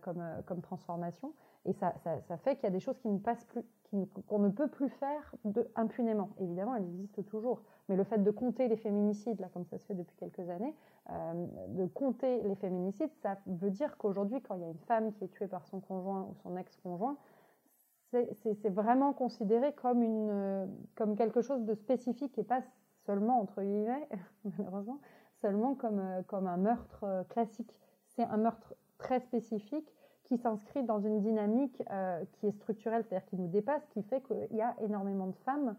comme, comme transformation. Et ça, ça, fait qu'il y a des choses qui ne passent plus, qu'on ne peut plus faire impunément. Évidemment, elles existent toujours. Mais le fait de compter les féminicides, là, comme ça se fait depuis quelques années, euh, de compter les féminicides, ça veut dire qu'aujourd'hui, quand il y a une femme qui est tuée par son conjoint ou son ex-conjoint, c'est vraiment considéré comme, une, comme quelque chose de spécifique et pas seulement, entre guillemets, malheureusement, seulement comme, comme un meurtre euh, classique. C'est un meurtre très spécifique qui s'inscrit dans une dynamique euh, qui est structurelle, c'est-à-dire qui nous dépasse, qui fait qu'il y a énormément de femmes,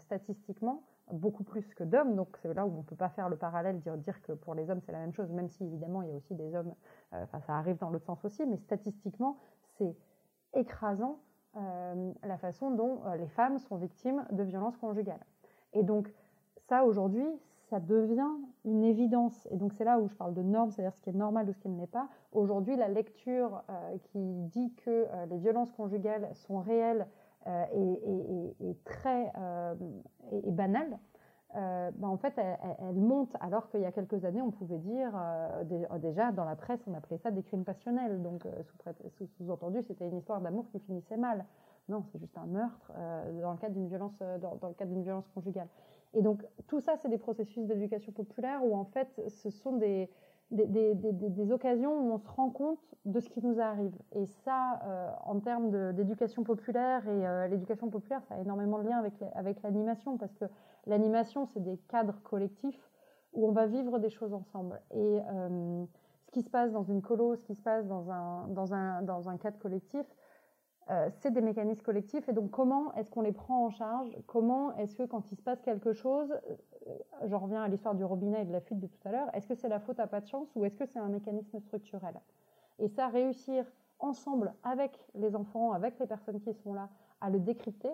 statistiquement, beaucoup plus que d'hommes. Donc c'est là où on ne peut pas faire le parallèle, dire, dire que pour les hommes c'est la même chose, même si évidemment il y a aussi des hommes, euh, enfin ça arrive dans l'autre sens aussi, mais statistiquement c'est écrasant euh, la façon dont euh, les femmes sont victimes de violences conjugales. Et donc ça aujourd'hui, ça devient une évidence. Et donc c'est là où je parle de normes, c'est-à-dire ce qui est normal ou ce qui ne l'est pas. Aujourd'hui, la lecture qui dit que les violences conjugales sont réelles euh, et, très euh, et, banale, euh, bah, en fait, elle, monte alors qu'il y a quelques années, on pouvait dire, déjà dans la presse, on appelait ça des crimes passionnels. Donc, sous-entendu, c'était une histoire d'amour qui finissait mal. Non, c'est juste un meurtre dans le cadre d'une violence, dans, le cadre d'une violence conjugale. Et donc, tout ça, c'est des processus d'éducation populaire où, en fait, ce sont des, des, occasions où on se rend compte de ce qui nous arrive. Et ça, euh, en termes d'éducation populaire, et euh, l'éducation populaire, ça a énormément de lien avec, avec l'animation, parce que l'animation, c'est des cadres collectifs où on va vivre des choses ensemble. Et euh, ce qui se passe dans une colo, ce qui se passe dans un, dans un, dans un cadre collectif, c'est des mécanismes collectifs. Et donc, comment est-ce qu'on les prend en charge? Comment est-ce que quand il se passe quelque chose, j'en reviens à l'histoire du robinet et de la fuite de tout à l'heure, est-ce que c'est la faute à pas de chance ou est-ce que c'est un mécanisme structurel? Et ça, réussir ensemble avec les enfants, avec les personnes qui sont là, à le décrypter,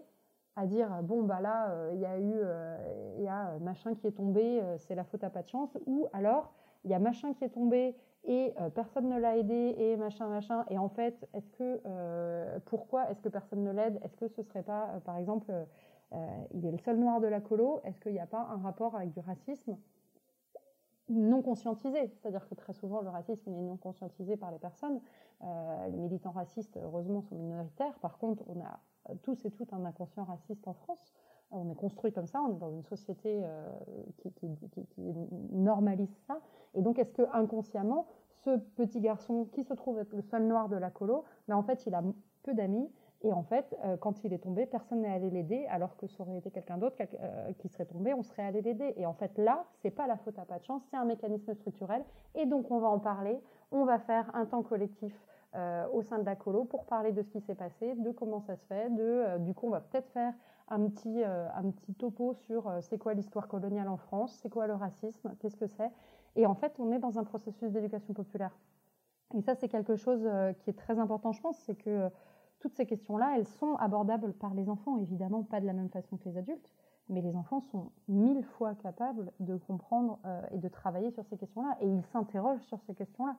à dire bon bah là euh, il y a eu euh, il y a machin qui est tombé, euh, c'est la faute à pas de chance, ou alors il y a machin qui est tombé et personne ne l'a aidé et machin machin et en fait est-ce que pourquoi est-ce que personne ne l'aide? Est-ce que ce serait pas par exemple euh, il est le seul noir de la colo, est-ce qu'il n'y a pas un rapport avec du racisme non conscientisé, c'est-à-dire que très souvent le racisme est non conscientisé par les personnes. Euh, les militants racistes, heureusement, sont minoritaires. Par contre, on a tous et toutes un inconscient raciste en France. On est construit comme ça, on est dans une société euh, qui, normalise ça. Et donc, est-ce que inconsciemment, ce petit garçon qui se trouve être le seul noir de la colo, ben, en fait, il a peu d'amis, et en fait, euh, quand il est tombé, personne n'est allé l'aider, alors que ça aurait été quelqu'un d'autre euh, qui serait tombé, on serait allé l'aider. Et en fait, là, c'est pas la faute à pas de chance, c'est un mécanisme structurel. Et donc, on va en parler. On va faire un temps collectif au sein de la colo pour parler de ce qui s'est passé, de comment ça se fait. Du coup, on va peut-être faire un petit, un petit topo sur c'est quoi l'histoire coloniale en France, c'est quoi le racisme, qu'est-ce que c'est. Et en fait, on est dans un processus d'éducation populaire. Et ça, c'est quelque chose qui est très important, je pense, c'est que toutes ces questions-là, elles sont abordables par les enfants, évidemment pas de la même façon que les adultes, mais les enfants sont mille fois capables de comprendre et de travailler sur ces questions-là, et ils s'interrogent sur ces questions-là.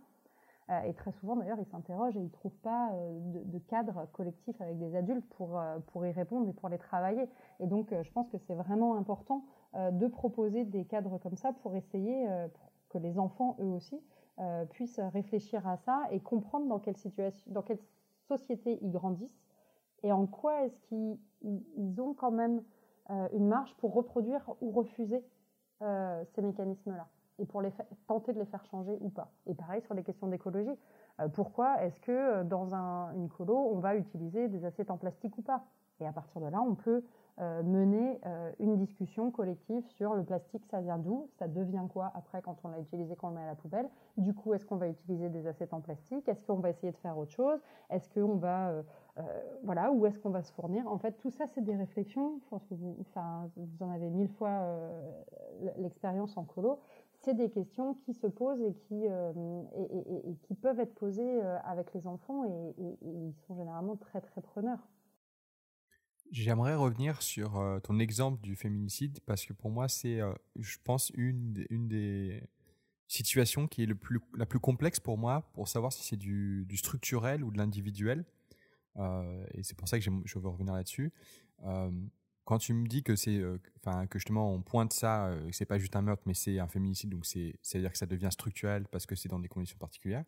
Euh, et très souvent, d'ailleurs, ils s'interrogent et ils ne trouvent pas euh, de, cadre collectif avec des adultes pour, euh, pour y répondre et pour les travailler. Et donc, je pense que c'est vraiment important de proposer des cadres comme ça pour essayer que les enfants, eux aussi, puissent réfléchir à ça et comprendre dans quelle situation, dans quelle société ils grandissent et en quoi est-ce qu'ils ont quand même une marge pour reproduire ou refuser ces mécanismes-là et pour les tenter de les faire changer ou pas. Et pareil sur les questions d'écologie. Euh, pourquoi est-ce que euh, dans un, une colo, on va utiliser des assiettes en plastique ou pas? Et à partir de là, on peut euh, mener une discussion collective sur le plastique, ça vient d'où? Ça devient quoi après quand on l'a utilisé, quand on le met à la poubelle? Du coup, est-ce qu'on va utiliser des assiettes en plastique? Est-ce qu'on va essayer de faire autre chose? Est-ce qu'on va... voilà, où est-ce qu'on va se fournir? En fait, tout ça, c'est des réflexions. Je pense que vous en avez mille fois l'expérience en colo c'est des questions qui se posent et qui, euh, peuvent être posées euh, avec les enfants et, ils sont généralement très très preneurs. J'aimerais revenir sur euh, ton exemple du féminicide parce que pour moi c'est, je pense, une, des situations qui est la plus complexe pour moi pour savoir si c'est du, structurel ou de l'individuel. et c'est pour ça que je veux revenir là-dessus quand tu me dis que c'est, euh, enfin que justement on pointe ça, euh, que c'est pas juste un meurtre, mais c'est un féminicide, donc c'est, c'est à dire que ça devient structurel parce que c'est dans des conditions particulières.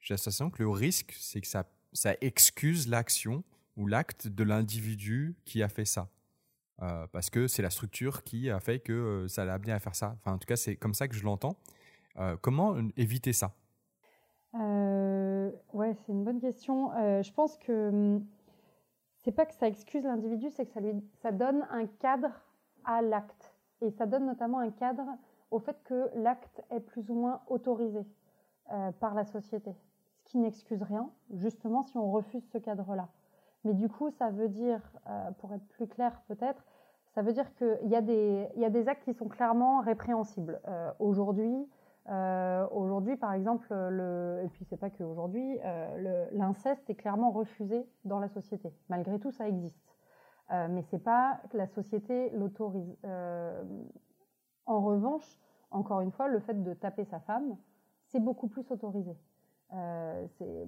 J'ai l'impression que le risque, c'est que ça, ça excuse l'action ou l'acte de l'individu qui a fait ça, euh, parce que c'est la structure qui a fait que ça l'a amené à faire ça. Enfin, en tout cas, c'est comme ça que je l'entends. comment éviter ça? Ouais, c'est une bonne question. je pense que hum, c'est pas que ça excuse l'individu, c'est que ça lui ça donne un cadre à l'acte. Et ça donne notamment un cadre au fait que l'acte est plus ou moins autorisé euh, par la société. Ce qui n'excuse rien, justement, si on refuse ce cadre-là. Mais du coup, ça veut dire, euh, pour être plus clair peut-être, ça veut dire qu'il y, y a des actes qui sont clairement répréhensibles. Euh, aujourd'hui, euh, aujourd'hui, par exemple, le, et puis c'est pas qu'aujourd'hui, euh, l'inceste est clairement refusé dans la société. Malgré tout, ça existe. Euh, mais c'est pas que la société l'autorise. Euh, en revanche, encore une fois, le fait de taper sa femme, c'est beaucoup plus autorisé. c'est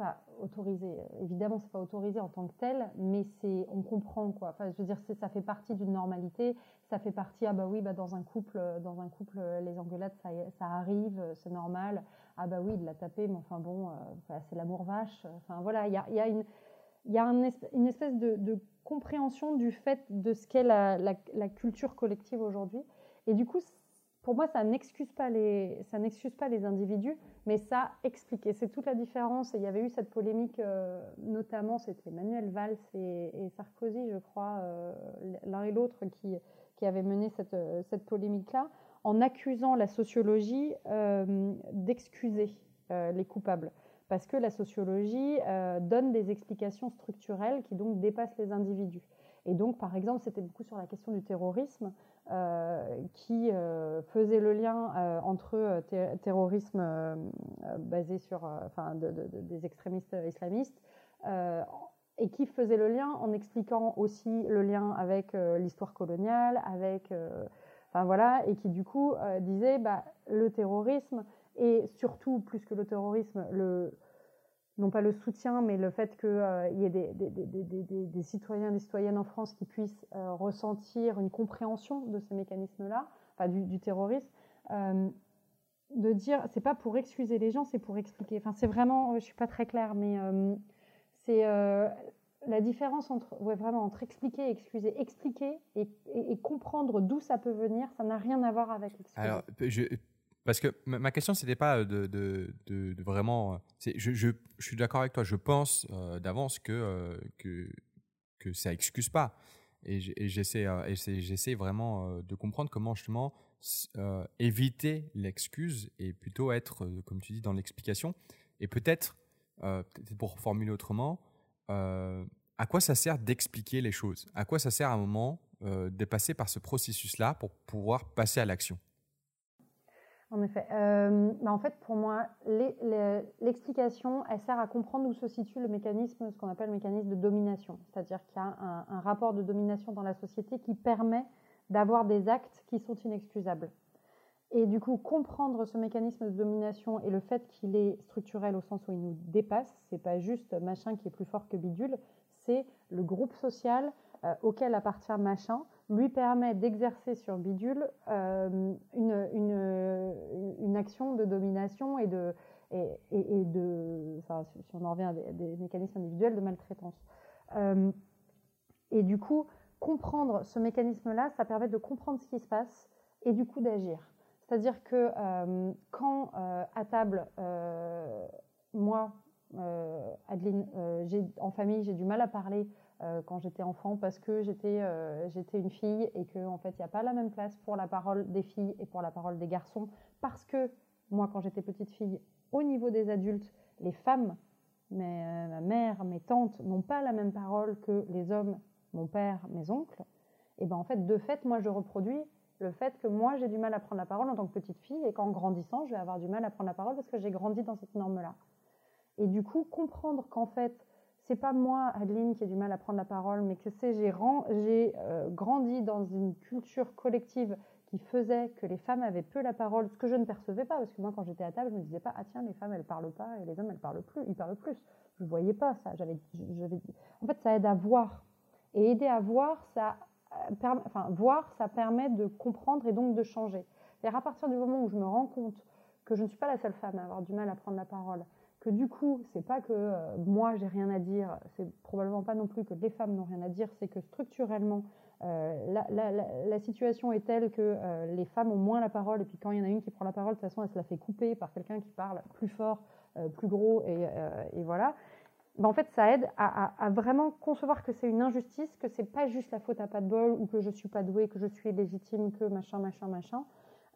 pas autorisé. Évidemment, c'est pas autorisé en tant que tel, mais c'est, on comprend quoi. Enfin, je veux dire, ça fait partie d'une normalité. Ça fait partie, ah bah oui, bah dans un couple, dans un couple, les engueulades, ça, ça arrive, c'est normal. Ah bah oui, il l'a tapé, mais enfin bon, euh, c'est l'amour vache. Enfin voilà, il y a, y a, une, il y a un, une espèce de, de, compréhension du fait de ce qu'est la, la, la culture collective aujourd'hui. Et du coup, pour moi, ça n'excuse pas les, ça n'excuse pas les individus, mais ça explique. Et c'est toute la différence. Et il y avait eu cette polémique, euh, notamment, c'était Emmanuel Valls et, Sarkozy, je crois, euh, l'un et l'autre, qui, qui avaient mené cette, cette polémique-là, en accusant la sociologie euh, d'excuser les coupables. Parce que la sociologie donne des explications structurelles qui donc dépassent les individus. Et donc, par exemple, c'était beaucoup sur la question du terrorisme. Euh, qui euh, faisait le lien euh, entre terrorisme basé sur, enfin, des extrémistes islamistes et qui faisait le lien en expliquant aussi le lien avec l'histoire coloniale, avec, enfin voilà, et qui du coup disait bah, le terrorisme et surtout plus que le terrorisme, le non pas le soutien, mais le fait qu'il euh, y ait des, des, des, des, citoyens, des citoyennes en France qui puissent euh, ressentir une compréhension de ces mécanismes-là, enfin du, du terrorisme, euh, de dire, c'est pas pour excuser les gens, c'est pour expliquer. Enfin, c'est vraiment, je suis pas très claire, mais c'est la différence entre, ouais, vraiment entre expliquer excuser. Expliquer et, et, comprendre d'où ça peut venir, ça n'a rien à voir avec excuser. Alors, parce que ma question, c'était pas de, de, vraiment. Je, je, suis d'accord avec toi. Je pense euh, d'avance que, euh, que, que ça excuse pas. Et j'essaie euh, j'essaie vraiment de comprendre comment justement éviter l'excuse et plutôt être, comme tu dis, dans l'explication. Et peut-être, pour formuler autrement, à quoi ça sert d'expliquer les choses? À quoi ça sert à un moment de passer par ce processus-là pour pouvoir passer à l'action? En effet. Euh, bah, en fait, pour moi, l'explication, elle sert à comprendre où se situe le mécanisme, ce qu'on appelle le mécanisme de domination. C'est-à-dire qu'il y a un, rapport de domination dans la société qui permet d'avoir des actes qui sont inexcusables. Et du coup, comprendre ce mécanisme de domination et le fait qu'il est structurel au sens où il nous dépasse, c'est pas juste machin qui est plus fort que bidule, c'est le groupe social euh, auquel appartient machin lui permet d'exercer sur bidule euh, une, une, action de domination et de, et, et, de si on en revient à des, mécanismes individuels de maltraitance. Euh, et du coup, comprendre ce mécanisme-là, ça permet de comprendre ce qui se passe et du coup d'agir. C'est-à-dire que quand à table, moi, Adeline, en famille, j'ai du mal à parler quand j'étais enfant parce que j'étais j'étais une fille et qu'en en fait, il n'y a pas la même place pour la parole des filles et pour la parole des garçons parce que moi, quand j'étais petite fille, au niveau des adultes, les femmes, mes, ma mère, mes tantes, n'ont pas la même parole que les hommes, mon père, mes oncles. Et ben en fait, de fait, moi, je reproduis le fait que moi, j'ai du mal à prendre la parole en tant que petite fille et qu'en grandissant, je vais avoir du mal à prendre la parole parce que j'ai grandi dans cette norme-là. Et du coup, comprendre qu'en fait, c'est pas moi, Adeline, qui ai du mal à prendre la parole, mais que c'est j'ai euh, grandi dans une culture collective qui faisait que les femmes avaient peu la parole, ce que je ne percevais pas, parce que moi, quand j'étais à table, je me disais pas, ah tiens, les femmes, elles parlent pas, et les hommes, elles parlent plus, ils parlent plus. Je voyais pas ça. En fait, ça aide à voir. Et aider à voir, ça enfin, voir, ça permet de comprendre et donc de changer. Et à partir du moment où je me rends compte que je ne suis pas la seule femme à avoir du mal à prendre la parole, que du coup, c'est pas que euh, moi j'ai rien à dire, c'est probablement pas non plus que les femmes n'ont rien à dire, c'est que structurellement, euh, la, situation est telle que euh, les femmes ont moins la parole, et puis quand il y en a une qui prend la parole, de toute façon, elle se la fait couper par quelqu'un qui parle plus fort, plus gros, et, voilà. Ben, en fait, ça aide à vraiment concevoir que c'est une injustice, que c'est pas juste la faute à pas de bol ou que je suis pas douée, que je suis légitime, que machin, machin, machin.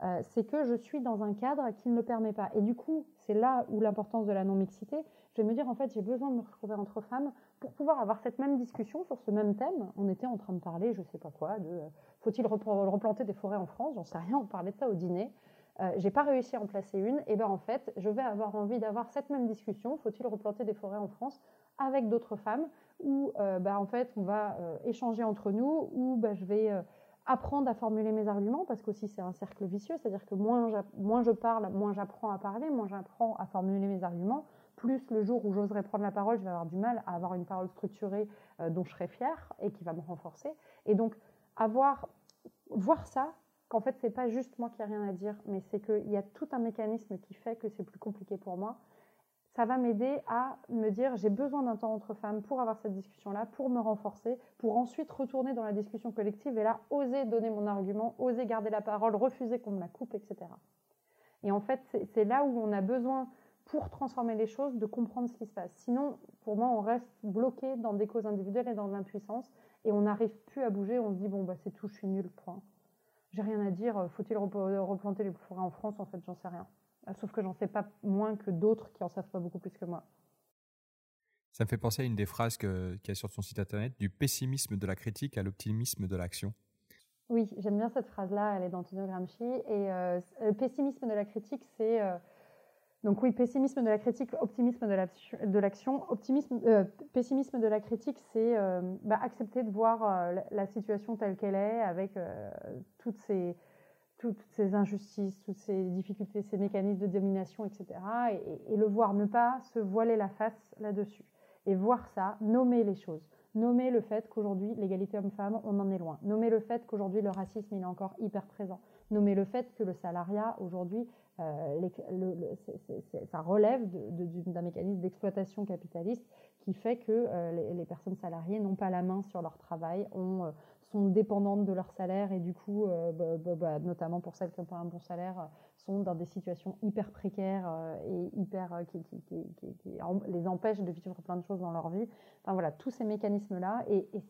Euh, c'est que je suis dans un cadre qui ne le permet pas. Et du coup, c'est là où l'importance de la non-mixité. Je vais me dire, en fait, j'ai besoin de me retrouver entre femmes pour pouvoir avoir cette même discussion sur ce même thème. On était en train de parler, je sais pas quoi, de euh, faut-il replanter des forêts en France? J'en sais rien, on parlait de ça au dîner euh, j'ai pas réussi à en placer une, et ben en fait, je vais avoir envie d'avoir cette même discussion. Faut-il replanter des forêts en France avec d'autres femmes? Euh, bah, en fait on va échanger entre nous, où bah, je vais apprendre à formuler mes arguments parce qu'aussi c'est un cercle vicieux, c'est-à-dire que moins, je parle, moins j'apprends à parler, moins j'apprends à formuler mes arguments, plus le jour où j'oserai prendre la parole, je vais avoir du mal à avoir une parole structurée euh, dont je serai fière et qui va me renforcer. Et donc avoir voir ça qu'en fait, c'est pas juste moi qui ai rien à dire, mais c'est qu'il y a tout un mécanisme qui fait que c'est plus compliqué pour moi. Ça va m'aider à me dire j'ai besoin d'un temps entre femmes pour avoir cette discussion-là, pour me renforcer, pour ensuite retourner dans la discussion collective et là oser donner mon argument, oser garder la parole, refuser qu'on me la coupe, etc. Et en fait, c'est là où on a besoin pour transformer les choses, de comprendre ce qui se passe. Sinon, pour moi, on reste bloqué dans des causes individuelles et dans l'impuissance, et on n'arrive plus à bouger. On se dit bon bah c'est tout, je suis nul, point j'ai rien à dire, euh, faut-il replanter les forêts en France En fait, j'en sais rien. Sauf que j'en sais pas moins que d'autres qui en savent pas beaucoup plus que moi. Ça me fait penser à une des phrases qu'il y a sur son site internet, du pessimisme de la critique à l'optimisme de l'action. Oui, j'aime bien cette phrase-là, elle est d'Antonio Gramsci. Et euh, le pessimisme de la critique, c'est euh, donc oui, pessimisme de la critique, optimisme de l'action. Optimisme, euh, pessimisme de la critique, c'est bah, accepter de voir la situation telle qu'elle est, avec toutes, ces, toutes ces injustices, toutes ces difficultés, ces mécanismes de domination, etc. Et, le voir, ne pas se voiler la face là-dessus. Et voir ça, nommer les choses. Nommer le fait qu'aujourd'hui, l'égalité homme-femme, on en est loin. Nommer le fait qu'aujourd'hui, le racisme, il est encore hyper présent. Nommer le fait que le salariat, aujourd'hui, euh, ça relève d'un mécanisme d'exploitation capitaliste qui fait que euh, les, les, personnes salariées n'ont pas la main sur leur travail, ont, euh, sont dépendantes de leur salaire et du coup, euh, bah, bah, bah, notamment pour celles qui n'ont pas un bon salaire, euh, sont dans des situations hyper précaires euh, et hyper qui, les empêchent de vivre plein de choses dans leur vie. Enfin voilà, tous ces mécanismes-là et, et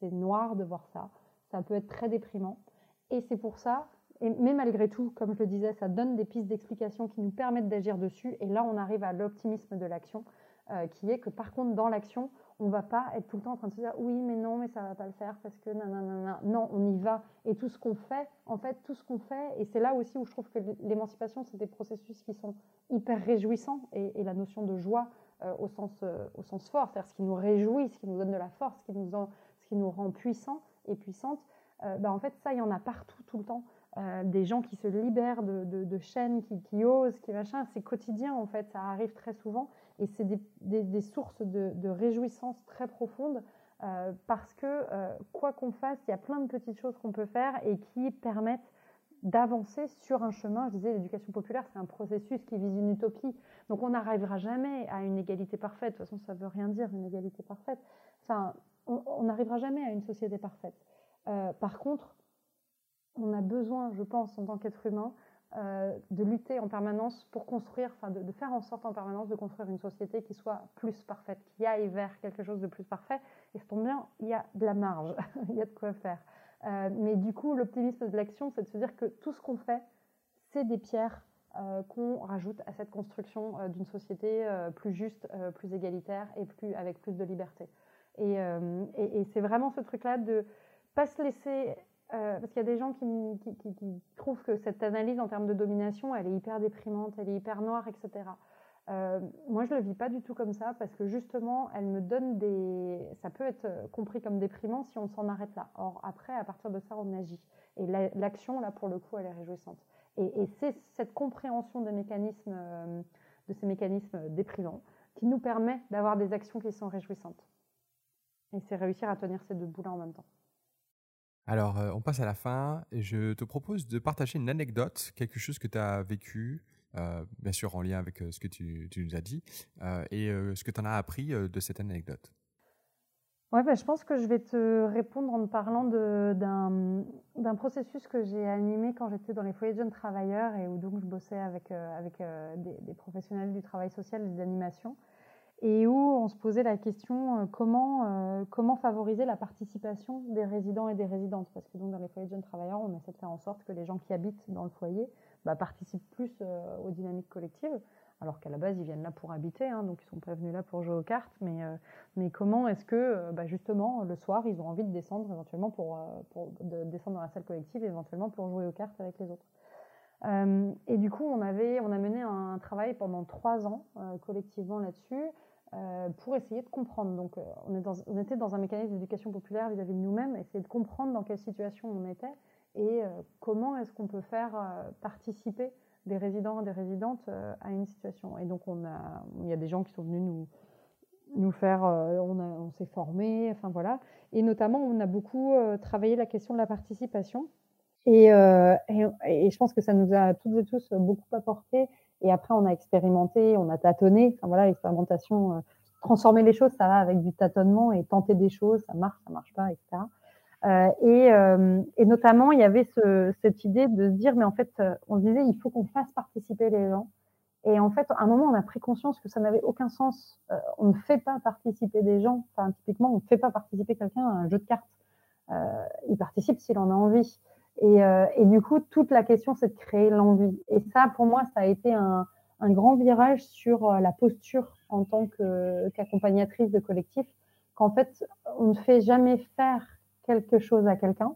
c'est noir de voir ça. Ça peut être très déprimant. Et c'est pour ça mais malgré tout, comme je le disais, ça donne des pistes d'explication qui nous permettent d'agir dessus. Et là, on arrive à l'optimisme de l'action, qui est que par contre, dans l'action, on va pas être tout le temps en train de se dire oui, mais non, mais ça va pas le faire parce que nanana. Non, on y va. Et tout ce qu'on fait, en fait, tout ce qu'on fait, et c'est là aussi où je trouve que l'émancipation, c'est des processus qui sont hyper réjouissants et, la notion de joie euh, au, sens, euh, au sens fort, c'est-à-dire ce qui nous réjouit, ce qui nous donne de la force, ce qui nous, ce qui nous rend puissants et puissantes, bah, en fait, ça, il y en a partout, tout le temps. Des gens qui se libèrent de, chaînes, qui, osent, qui machin, c'est quotidien en fait, ça arrive très souvent et c'est des, sources de, réjouissance très profondes parce que quoi qu'on fasse, il y a plein de petites choses qu'on peut faire et qui permettent d'avancer sur un chemin. Je disais, l'éducation populaire, c'est un processus qui vise une utopie. Donc on n'arrivera jamais à une égalité parfaite. De toute façon, ça ne veut rien dire, une égalité parfaite. Enfin, on n'arrivera jamais à une société parfaite. Euh, par contre, on a besoin, je pense, en tant qu'être humain, euh, de lutter en permanence pour construire, enfin de, faire en sorte en permanence de construire une société qui soit plus parfaite, qui aille vers quelque chose de plus parfait. Et ça tombe bien, il y a de la marge, il y a de quoi faire. Euh, mais du coup, l'optimisme de l'action, c'est de se dire que tout ce qu'on fait, c'est des pierres euh, qu'on rajoute à cette construction d'une société plus juste, plus égalitaire et plus, avec plus de liberté. Et, c'est vraiment ce truc-là de pas se laisser parce qu'il y a des gens qui, trouvent que cette analyse en termes de domination, elle est hyper déprimante, elle est hyper noire, etc. Euh, moi, je le vis pas du tout comme ça parce que justement, elle me donne des. Ça peut être compris comme déprimant si on s'en arrête là. Or, après, à partir de ça, on agit. Et l'action, là, pour le coup, elle est réjouissante. Et, c'est cette compréhension euh, de ces mécanismes déprimants qui nous permet d'avoir des actions qui sont réjouissantes. Et c'est réussir à tenir ces deux bouts-là en même temps. Alors, euh, on passe à la fin. Je te propose de partager une anecdote, quelque chose que tu as vécu, euh, bien sûr en lien avec euh, ce que tu, nous as dit, et ce que tu en as appris de cette anecdote. Ouais, bah, je pense que je vais te répondre en te parlant d'un processus que j'ai animé quand j'étais dans les foyers de jeunes travailleurs et où donc je bossais avec, avec des, des, professionnels du travail social et de l'animation et où on se posait la question comment, comment favoriser la participation des résidents et des résidentes. Parce que donc dans les foyers de jeunes travailleurs, on essaie de faire en sorte que les gens qui habitent dans le foyer bah, participent plus euh, aux dynamiques collectives, alors qu'à la base ils viennent là pour habiter, hein, donc ils sont pas venus là pour jouer aux cartes. Mais, euh, mais comment est-ce que euh, bah, justement le soir ils ont envie de descendre éventuellement pour, pour de descendre dans la salle collective, éventuellement pour jouer aux cartes avec les autres. et du coup, on, avait, on a mené un travail pendant trois ans collectivement là-dessus pour essayer de comprendre. Donc, dans, on, était dans un mécanisme d'éducation populaire vis-à-vis -vis de nous-mêmes, essayer de comprendre dans quelle situation on était et euh, comment est-ce qu'on peut faire euh, participer des résidents et des résidentes euh, à une situation. Et donc, il y a des gens qui sont venus nous, faire, on, s'est formé, enfin voilà. Et notamment, on a beaucoup travaillé la question de la participation. Et, je pense que ça nous a toutes et tous beaucoup apporté. Et après, on a expérimenté, on a tâtonné. Voilà, l'expérimentation, transformer les choses, ça va avec du tâtonnement et tenter des choses, ça marche, ça marche pas, etc. Euh, euh, et, notamment, il y avait cette idée de se dire, mais en fait, euh, on se disait, il faut qu'on fasse participer les gens. Et en fait, à un moment, on a pris conscience que ça n'avait aucun sens. on ne fait pas participer des gens. Enfin, typiquement, on ne fait pas participer quelqu'un à un jeu de cartes. il participe s'il en a envie. Et, du coup, toute la question, c'est de créer l'envie. Et ça, pour moi, ça a été un, grand virage sur la posture en tant qu'accompagnatrice de collectif, qu'en fait, on ne fait jamais faire quelque chose à quelqu'un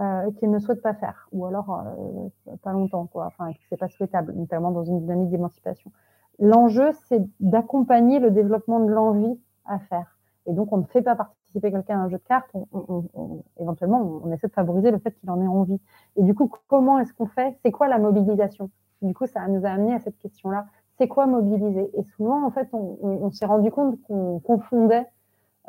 euh, qu'il ne souhaite pas faire, ou alors euh, pas longtemps, quoi, enfin, que c'est pas souhaitable, notamment dans une dynamique d'émancipation. L'enjeu, c'est d'accompagner le développement de l'envie à faire. Et donc, on ne fait pas quelqu'un à un jeu de cartes, éventuellement, on, essaie de favoriser le fait qu'il en ait envie. Et du coup, comment est-ce qu'on fait? C'est quoi la mobilisation? Du coup, ça nous a amené à cette question-là. C'est quoi mobiliser? Et souvent, en fait, on s'est rendu compte qu'on confondait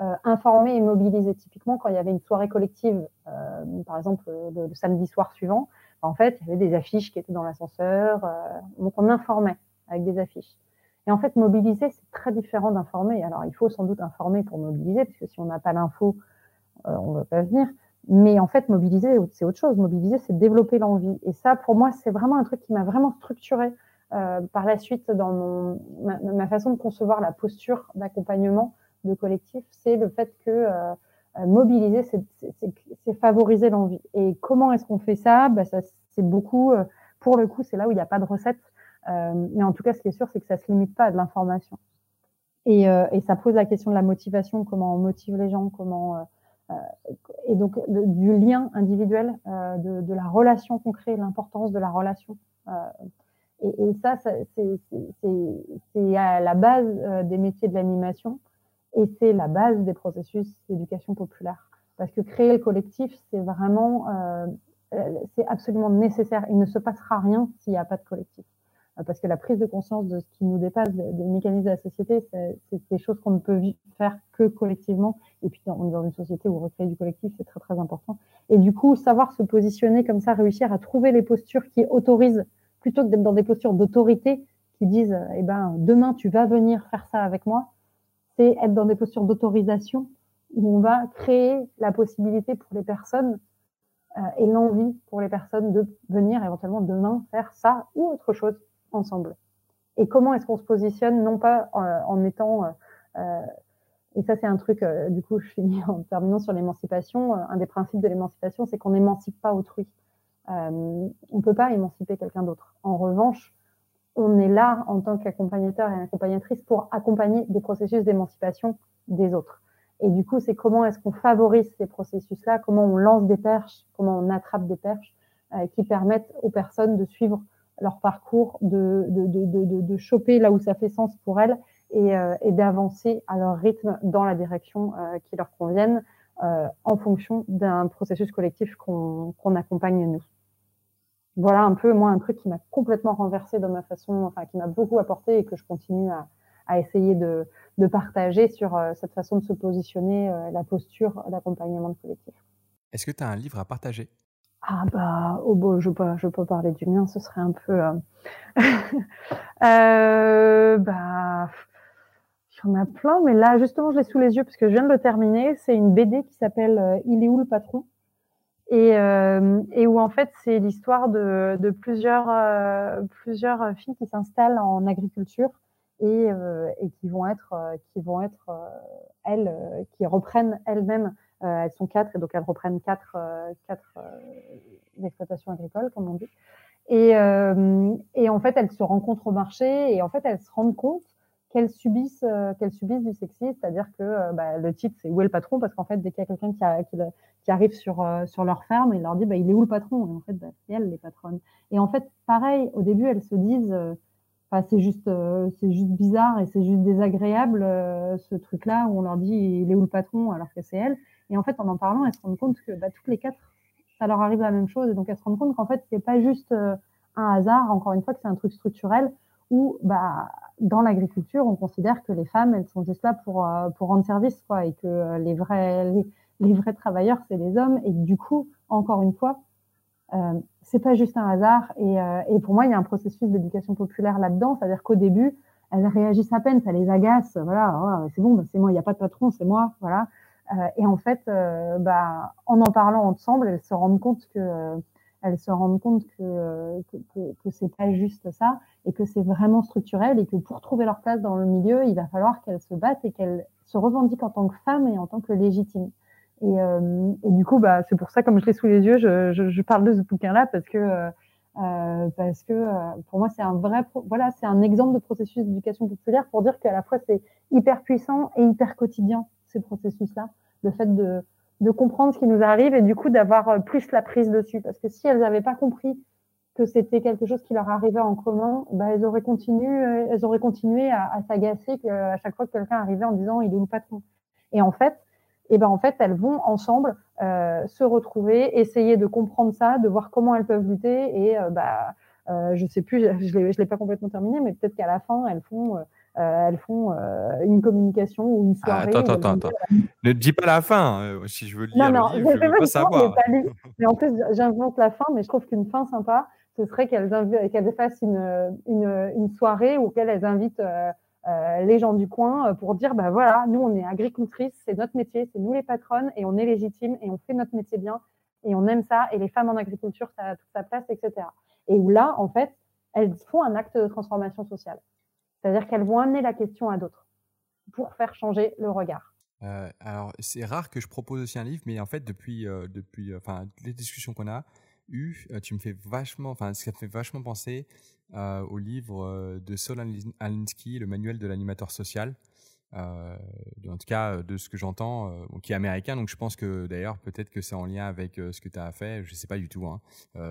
euh, informer et mobiliser. Typiquement, quand il y avait une soirée collective, euh, par exemple le, samedi soir suivant, en fait, il y avait des affiches qui étaient dans l'ascenseur. Euh, donc, on informait avec des affiches. Et en fait, mobiliser, c'est très différent d'informer. Alors, il faut sans doute informer pour mobiliser, parce que si on n'a pas l'info, on ne va pas venir. Mais en fait, mobiliser, c'est autre chose. Mobiliser, c'est développer l'envie. Et ça, pour moi, c'est vraiment un truc qui m'a vraiment structuré par la suite dans mon, ma, façon de concevoir la posture d'accompagnement de collectif, c'est le fait que euh, mobiliser, c'est favoriser l'envie. Et comment est-ce qu'on fait ça, bah, ça C'est beaucoup, euh, pour le coup, c'est là où il n'y a pas de recette. Euh, mais en tout cas, ce qui est sûr, c'est que ça ne se limite pas à de l'information. Et, et, ça pose la question de la motivation, comment on motive les gens, comment et donc du lien individuel, de, de, la relation qu'on crée, l'importance de la relation. Et, et, ça, ça c'est à la base des métiers de l'animation. Et c'est la base des processus d'éducation populaire. Parce que créer le collectif, c'est vraiment, euh, c'est absolument nécessaire. Il ne se passera rien s'il n'y a pas de collectif. Euh, parce que la prise de conscience de ce qui nous dépasse, des mécanismes de la société, c'est des choses qu'on ne peut faire que collectivement. Et puis, on est dans une société où recréer du collectif, c'est très, très important. Et du coup, savoir se positionner comme ça, réussir à trouver les postures qui autorisent, plutôt que d'être dans des postures d'autorité, qui disent, eh ben, demain, tu vas venir faire ça avec moi, c'est être dans des postures d'autorisation où on va créer la possibilité pour les personnes euh, et l'envie pour les personnes de venir éventuellement demain faire ça ou autre chose ensemble. Et comment est-ce qu'on se positionne, non pas euh, en, étant, euh, euh, et ça c'est un truc, du coup je finis en terminant sur l'émancipation, un des principes de l'émancipation c'est qu'on n'émancipe pas autrui. on ne peut pas émanciper quelqu'un d'autre. En revanche, on est là en tant qu'accompagnateur et accompagnatrice pour accompagner des processus d'émancipation des autres. Et du coup, c'est comment est-ce qu'on favorise ces processus-là, comment on lance des perches, comment on attrape des perches qui permettent aux personnes de suivre leur parcours, de, de, de, de, choper là où ça fait sens pour elles et, euh, et d'avancer à leur rythme dans la direction euh, qui leur convienne euh, en fonction d'un processus collectif qu'on accompagne nous. Voilà un peu, moi, un truc qui m'a complètement renversé dans ma façon, enfin, qui m'a beaucoup apporté et que je continue à, à essayer de, de partager sur cette façon de se positionner, la posture d'accompagnement collectif. Est-ce que tu as un livre à partager? Ah bah, oh bon, je peux, je peux parler du mien, ce serait un peu. Euh... euh, bah, il y en a plein, mais là justement, je l'ai sous les yeux parce que je viens de le terminer. C'est une BD qui s'appelle euh, Il est où le patron? Et, euh, et où en fait c'est l'histoire de, de plusieurs plusieurs filles qui s'installent en agriculture et, et qui vont être qui vont être elles qui reprennent elles-mêmes euh, elles sont quatre et donc elles reprennent quatre, euh, quatre euh, exploitations agricoles, comme on dit. Et, et en fait, elles se rencontrent au marché et en fait, elles se rendent compte qu'elles subissent, qu'elles subissent du sexisme, c'est-à-dire que bah, le titre c'est où est le patron? Parce qu'en fait dès qu'il y a quelqu'un qui, arrive sur sur leur ferme, il leur dit bah, il est où le patron? Et en fait bah, c'est elles les patronnes. Et en fait pareil au début elles se disent Enfin, c'est juste, c'est juste bizarre et c'est juste désagréable ce truc-là où on leur dit il est où le patron? Alors que c'est elle. Et en fait, en en parlant, elles se rendent compte que bah, toutes les quatre, ça leur arrive la même chose. Et donc, elles se rendent compte qu'en fait, c'est pas juste euh, un hasard, encore une fois, que c'est un truc structurel où, bah, dans l'agriculture, on considère que les femmes, elles sont juste là pour, euh, rendre service, quoi, et que euh, les vrais, travailleurs, c'est les hommes. Et du coup, encore une fois, euh, c'est pas juste un hasard. Et, pour moi, il y a un processus d'éducation populaire là-dedans. C'est-à-dire qu'au début, elles réagissent à peine, ça les agace. Voilà, oh, c'est bon, c'est moi, il n'y a pas de patron, c'est moi. Voilà. Euh, et en fait, euh, bah, en en parlant ensemble, elles se rendent compte que elles se rendent compte que, que, que, c'est pas juste ça et que c'est vraiment structurel et que pour trouver leur place dans le milieu, il va falloir qu'elles se battent et qu'elles se revendiquent en tant que femmes et en tant que légitimes. Et, euh, et du coup, bah, c'est pour ça, comme je l'ai sous les yeux, je, je, je, parle de ce bouquin-là parce que euh, parce que pour moi, c'est un vrai, voilà, c'est un exemple de processus d'éducation populaire pour dire qu'à la fois c'est hyper puissant et hyper quotidien ces processus-là, le fait de, de comprendre ce qui nous arrive et du coup d'avoir euh, plus la prise dessus. Parce que si elles n'avaient pas compris que c'était quelque chose qui leur arrivait en commun, bah, elles auraient continué, euh, elles auraient continué à, s'agacer à chaque fois que quelqu'un arrivait en disant il est où le patron? Et en fait, et eh ben en fait, elles vont ensemble euh, se retrouver, essayer de comprendre ça, de voir comment elles peuvent lutter. Et euh, bah, je sais plus, je je l'ai pas complètement terminé, mais peut-être qu'à la fin, elles font elles font euh, une communication ou une ah, soirée. attends, attends, attends. Ne dis pas la fin. Euh, si je veux lire non, non, le livre, je veux pas savoir. Mais en plus, j'invente la fin, mais je trouve qu'une fin sympa, ce serait qu'elles qu fassent une, une, une, soirée où elles invitent euh, les gens du coin pour dire, bah voilà, nous on est agricultrices, c'est notre métier, c'est nous les patronnes et on est légitimes et on fait notre métier bien et on aime ça et les femmes en agriculture, ça a toute sa place, etc. Et où là, en fait, elles font un acte de transformation sociale. C'est-à-dire qu'elles vont amener la question à d'autres pour faire changer le regard. Euh, alors, c'est rare que je propose aussi un livre, mais en fait, depuis, euh, depuis, euh, enfin, les discussions qu'on a eues, tu me fais vachement, enfin, ça me fait vachement penser au livre de Sol Alinsky, le manuel de l'animateur social, euh, en tout cas de ce que j'entends, euh, qui est américain. Donc je pense que d'ailleurs peut-être que c'est en lien avec euh, ce que tu as fait. Je sais pas du tout. Hein.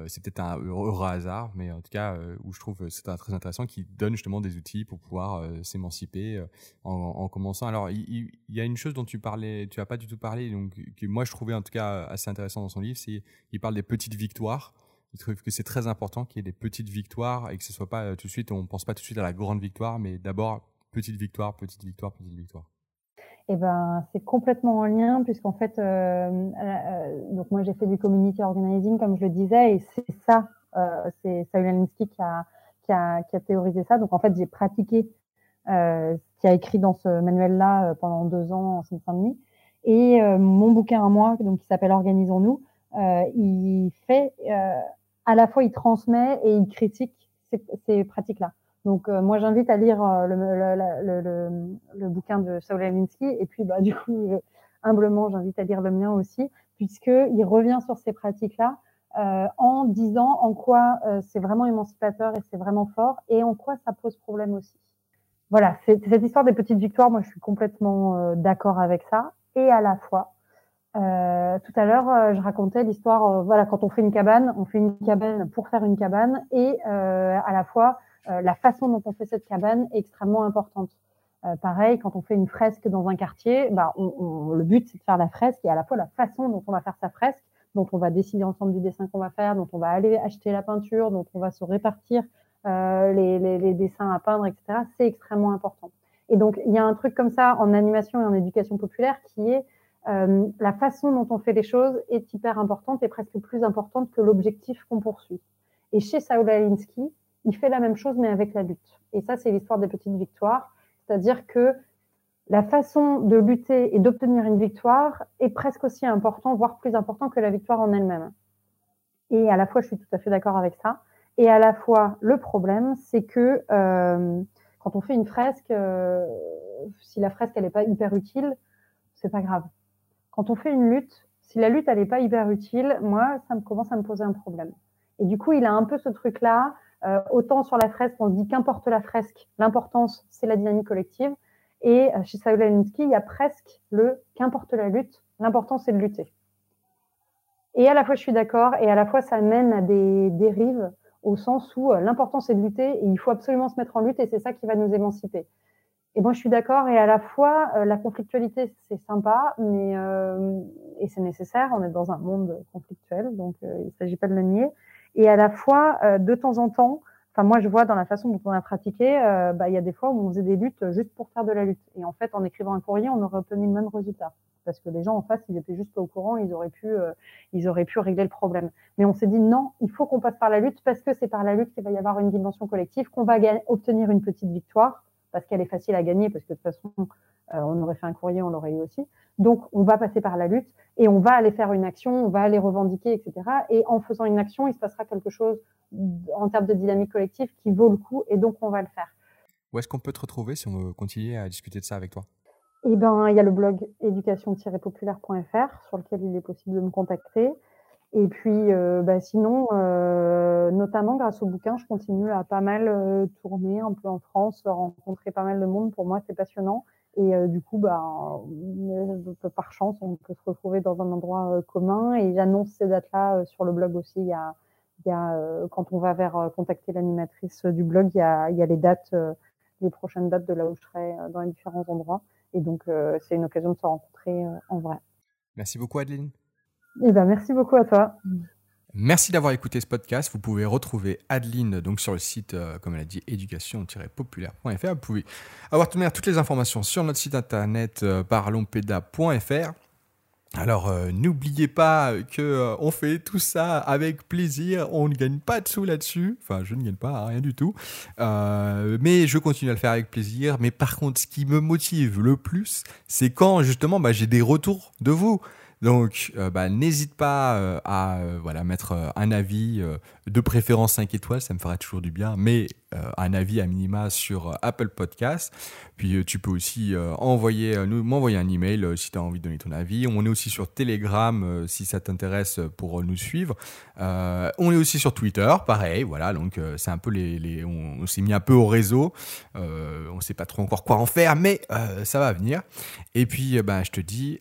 c'est peut-être un heureux hasard, mais en tout cas où je trouve c'est très intéressant, qui donne justement des outils pour pouvoir s'émanciper en, en, commençant. Alors il, y a une chose dont tu parlais, tu as pas du tout parlé, donc que moi je trouvais en tout cas assez intéressant dans son livre, c'est il parle des petites victoires. Il trouve que c'est très important qu'il y ait des petites victoires et que ce soit pas tout de suite, on pense pas tout de suite à la grande victoire, mais d'abord petite victoire, petite victoire, petite victoire eh ben, c'est complètement en lien puisqu'en fait, euh, euh, moi j'ai fait du community organizing comme je le disais et c'est ça, euh, c'est Saul Alinsky qui a, théorisé ça. Donc en fait, j'ai pratiqué ce qu'il a écrit dans ce manuel-là pendant deux ans en Seine-Saint-Denis. Et mon bouquin à moi, donc qui s'appelle Organisons-nous, il fait à la fois il transmet et il critique ces pratiques-là. Donc euh, moi j'invite à lire euh, le, le, le, bouquin de Saul Alinsky et puis bah du coup humblement j'invite à lire le mien aussi puisque il revient sur ces pratiques-là euh, en disant en quoi c'est vraiment émancipateur et c'est vraiment fort et en quoi ça pose problème aussi. Voilà, c'est cette histoire des petites victoires, moi je suis complètement d'accord avec ça et à la fois euh, tout à l'heure, je racontais l'histoire. voilà, quand on fait une cabane, on fait une cabane pour faire une cabane, et à la fois, euh, la façon dont on fait cette cabane est extrêmement importante. Euh, pareil, quand on fait une fresque dans un quartier, bah, on, le but c'est de faire la fresque et à la fois la façon dont on va faire sa fresque, dont on va décider ensemble du dessin qu'on va faire, dont on va aller acheter la peinture, dont on va se répartir euh, les, les, les, dessins à peindre, etc. C'est extrêmement important. Et donc il y a un truc comme ça en animation et en éducation populaire qui est euh, la façon dont on fait les choses est hyper importante et presque plus importante que l'objectif qu'on poursuit. Et chez Saul Alinsky, il fait la même chose mais avec la lutte. Et ça, c'est l'histoire des petites victoires. C'est-à-dire que la façon de lutter et d'obtenir une victoire est presque aussi important, voire plus important que la victoire en elle-même. Et à la fois, je suis tout à fait d'accord avec ça. Et à la fois, le problème, c'est que euh, quand on fait une fresque, euh, si la fresque n'est pas hyper utile, c'est pas grave. Quand on fait une lutte, si la lutte n'est pas hyper utile, moi, ça me commence à me poser un problème. Et du coup, il a un peu ce truc-là euh, autant sur la fresque, on se dit qu'importe la fresque, l'importance, c'est la dynamique collective. Et euh, chez Saul Alinsky, il y a presque le qu'importe la lutte, l'important, c'est de lutter. Et à la fois, je suis d'accord, et à la fois, ça mène à des dérives au sens où euh, l'important, c'est de lutter, et il faut absolument se mettre en lutte, et c'est ça qui va nous émanciper. Et moi, je suis d'accord, et à la fois, la conflictualité, c'est sympa, mais et c'est nécessaire. On est dans un monde conflictuel, donc il ne s'agit pas de le nier. Et à la fois, euh, de temps en temps, enfin moi je vois dans la façon dont on a pratiqué, euh, bah, il y a des fois où on faisait des luttes juste pour faire de la lutte. Et en fait, en écrivant un courrier, on aurait obtenu le même résultat parce que les gens en face, ils étaient juste pas au courant, ils auraient pu, euh, ils auraient pu régler le problème. Mais on s'est dit non, il faut qu'on passe par la lutte parce que c'est par la lutte qu'il va y avoir une dimension collective, qu'on va obtenir une petite victoire parce qu'elle est facile à gagner parce que de toute façon, on aurait fait un courrier, on l'aurait eu aussi. Donc, on va passer par la lutte et on va aller faire une action, on va aller revendiquer, etc. Et en faisant une action, il se passera quelque chose en termes de dynamique collective qui vaut le coup et donc on va le faire. Où est-ce qu'on peut te retrouver si on veut continuer à discuter de ça avec toi? Eh ben, il y a le blog éducation-populaire.fr sur lequel il est possible de me contacter. Et puis, euh, bah, sinon, euh, notamment grâce au bouquin, je continue à pas mal euh, tourner un peu en France, rencontrer pas mal de monde. Pour moi, c'est passionnant. Et euh, du coup, bah, par chance, on peut se retrouver dans un endroit euh, commun. Et j'annonce ces dates-là euh, sur le blog aussi. Il y a, il y a quand on va vers contacter l'animatrice du blog, il y a, il y a les dates, les prochaines dates de là où je serai dans les différents endroits. Et donc, c'est une occasion de se rencontrer en vrai. Merci beaucoup, Adeline. Eh ben, merci beaucoup à toi. Merci d'avoir écouté ce podcast. Vous pouvez retrouver Adeline donc sur le site, euh, comme elle a dit, éducation-populaire.fr. Vous pouvez avoir toutes les informations sur notre site internet euh, parlompeda.fr. Alors euh, n'oubliez pas que on fait tout ça avec plaisir, on ne gagne pas de sous là-dessus, enfin je ne gagne pas rien du tout, mais je continue à le faire avec plaisir. Mais par contre, ce qui me motive le plus, c'est quand justement bah, j'ai des retours de vous Donc, euh, bah, n'hésite pas euh, à euh, voilà, mettre un avis, de préférence 5 étoiles, ça me ferait toujours du bien, mais un avis à minima sur Apple Podcast. Puis tu peux aussi envoyer, m'envoyer un email si tu as envie de donner ton avis. On est aussi sur Telegram si ça t'intéresse pour nous suivre. on est aussi sur Twitter, pareil, voilà, donc c'est un peu les on, s'est mis un peu au réseau. on ne sait pas trop encore quoi en faire, mais ça va venir. Et puis, bah, je te dis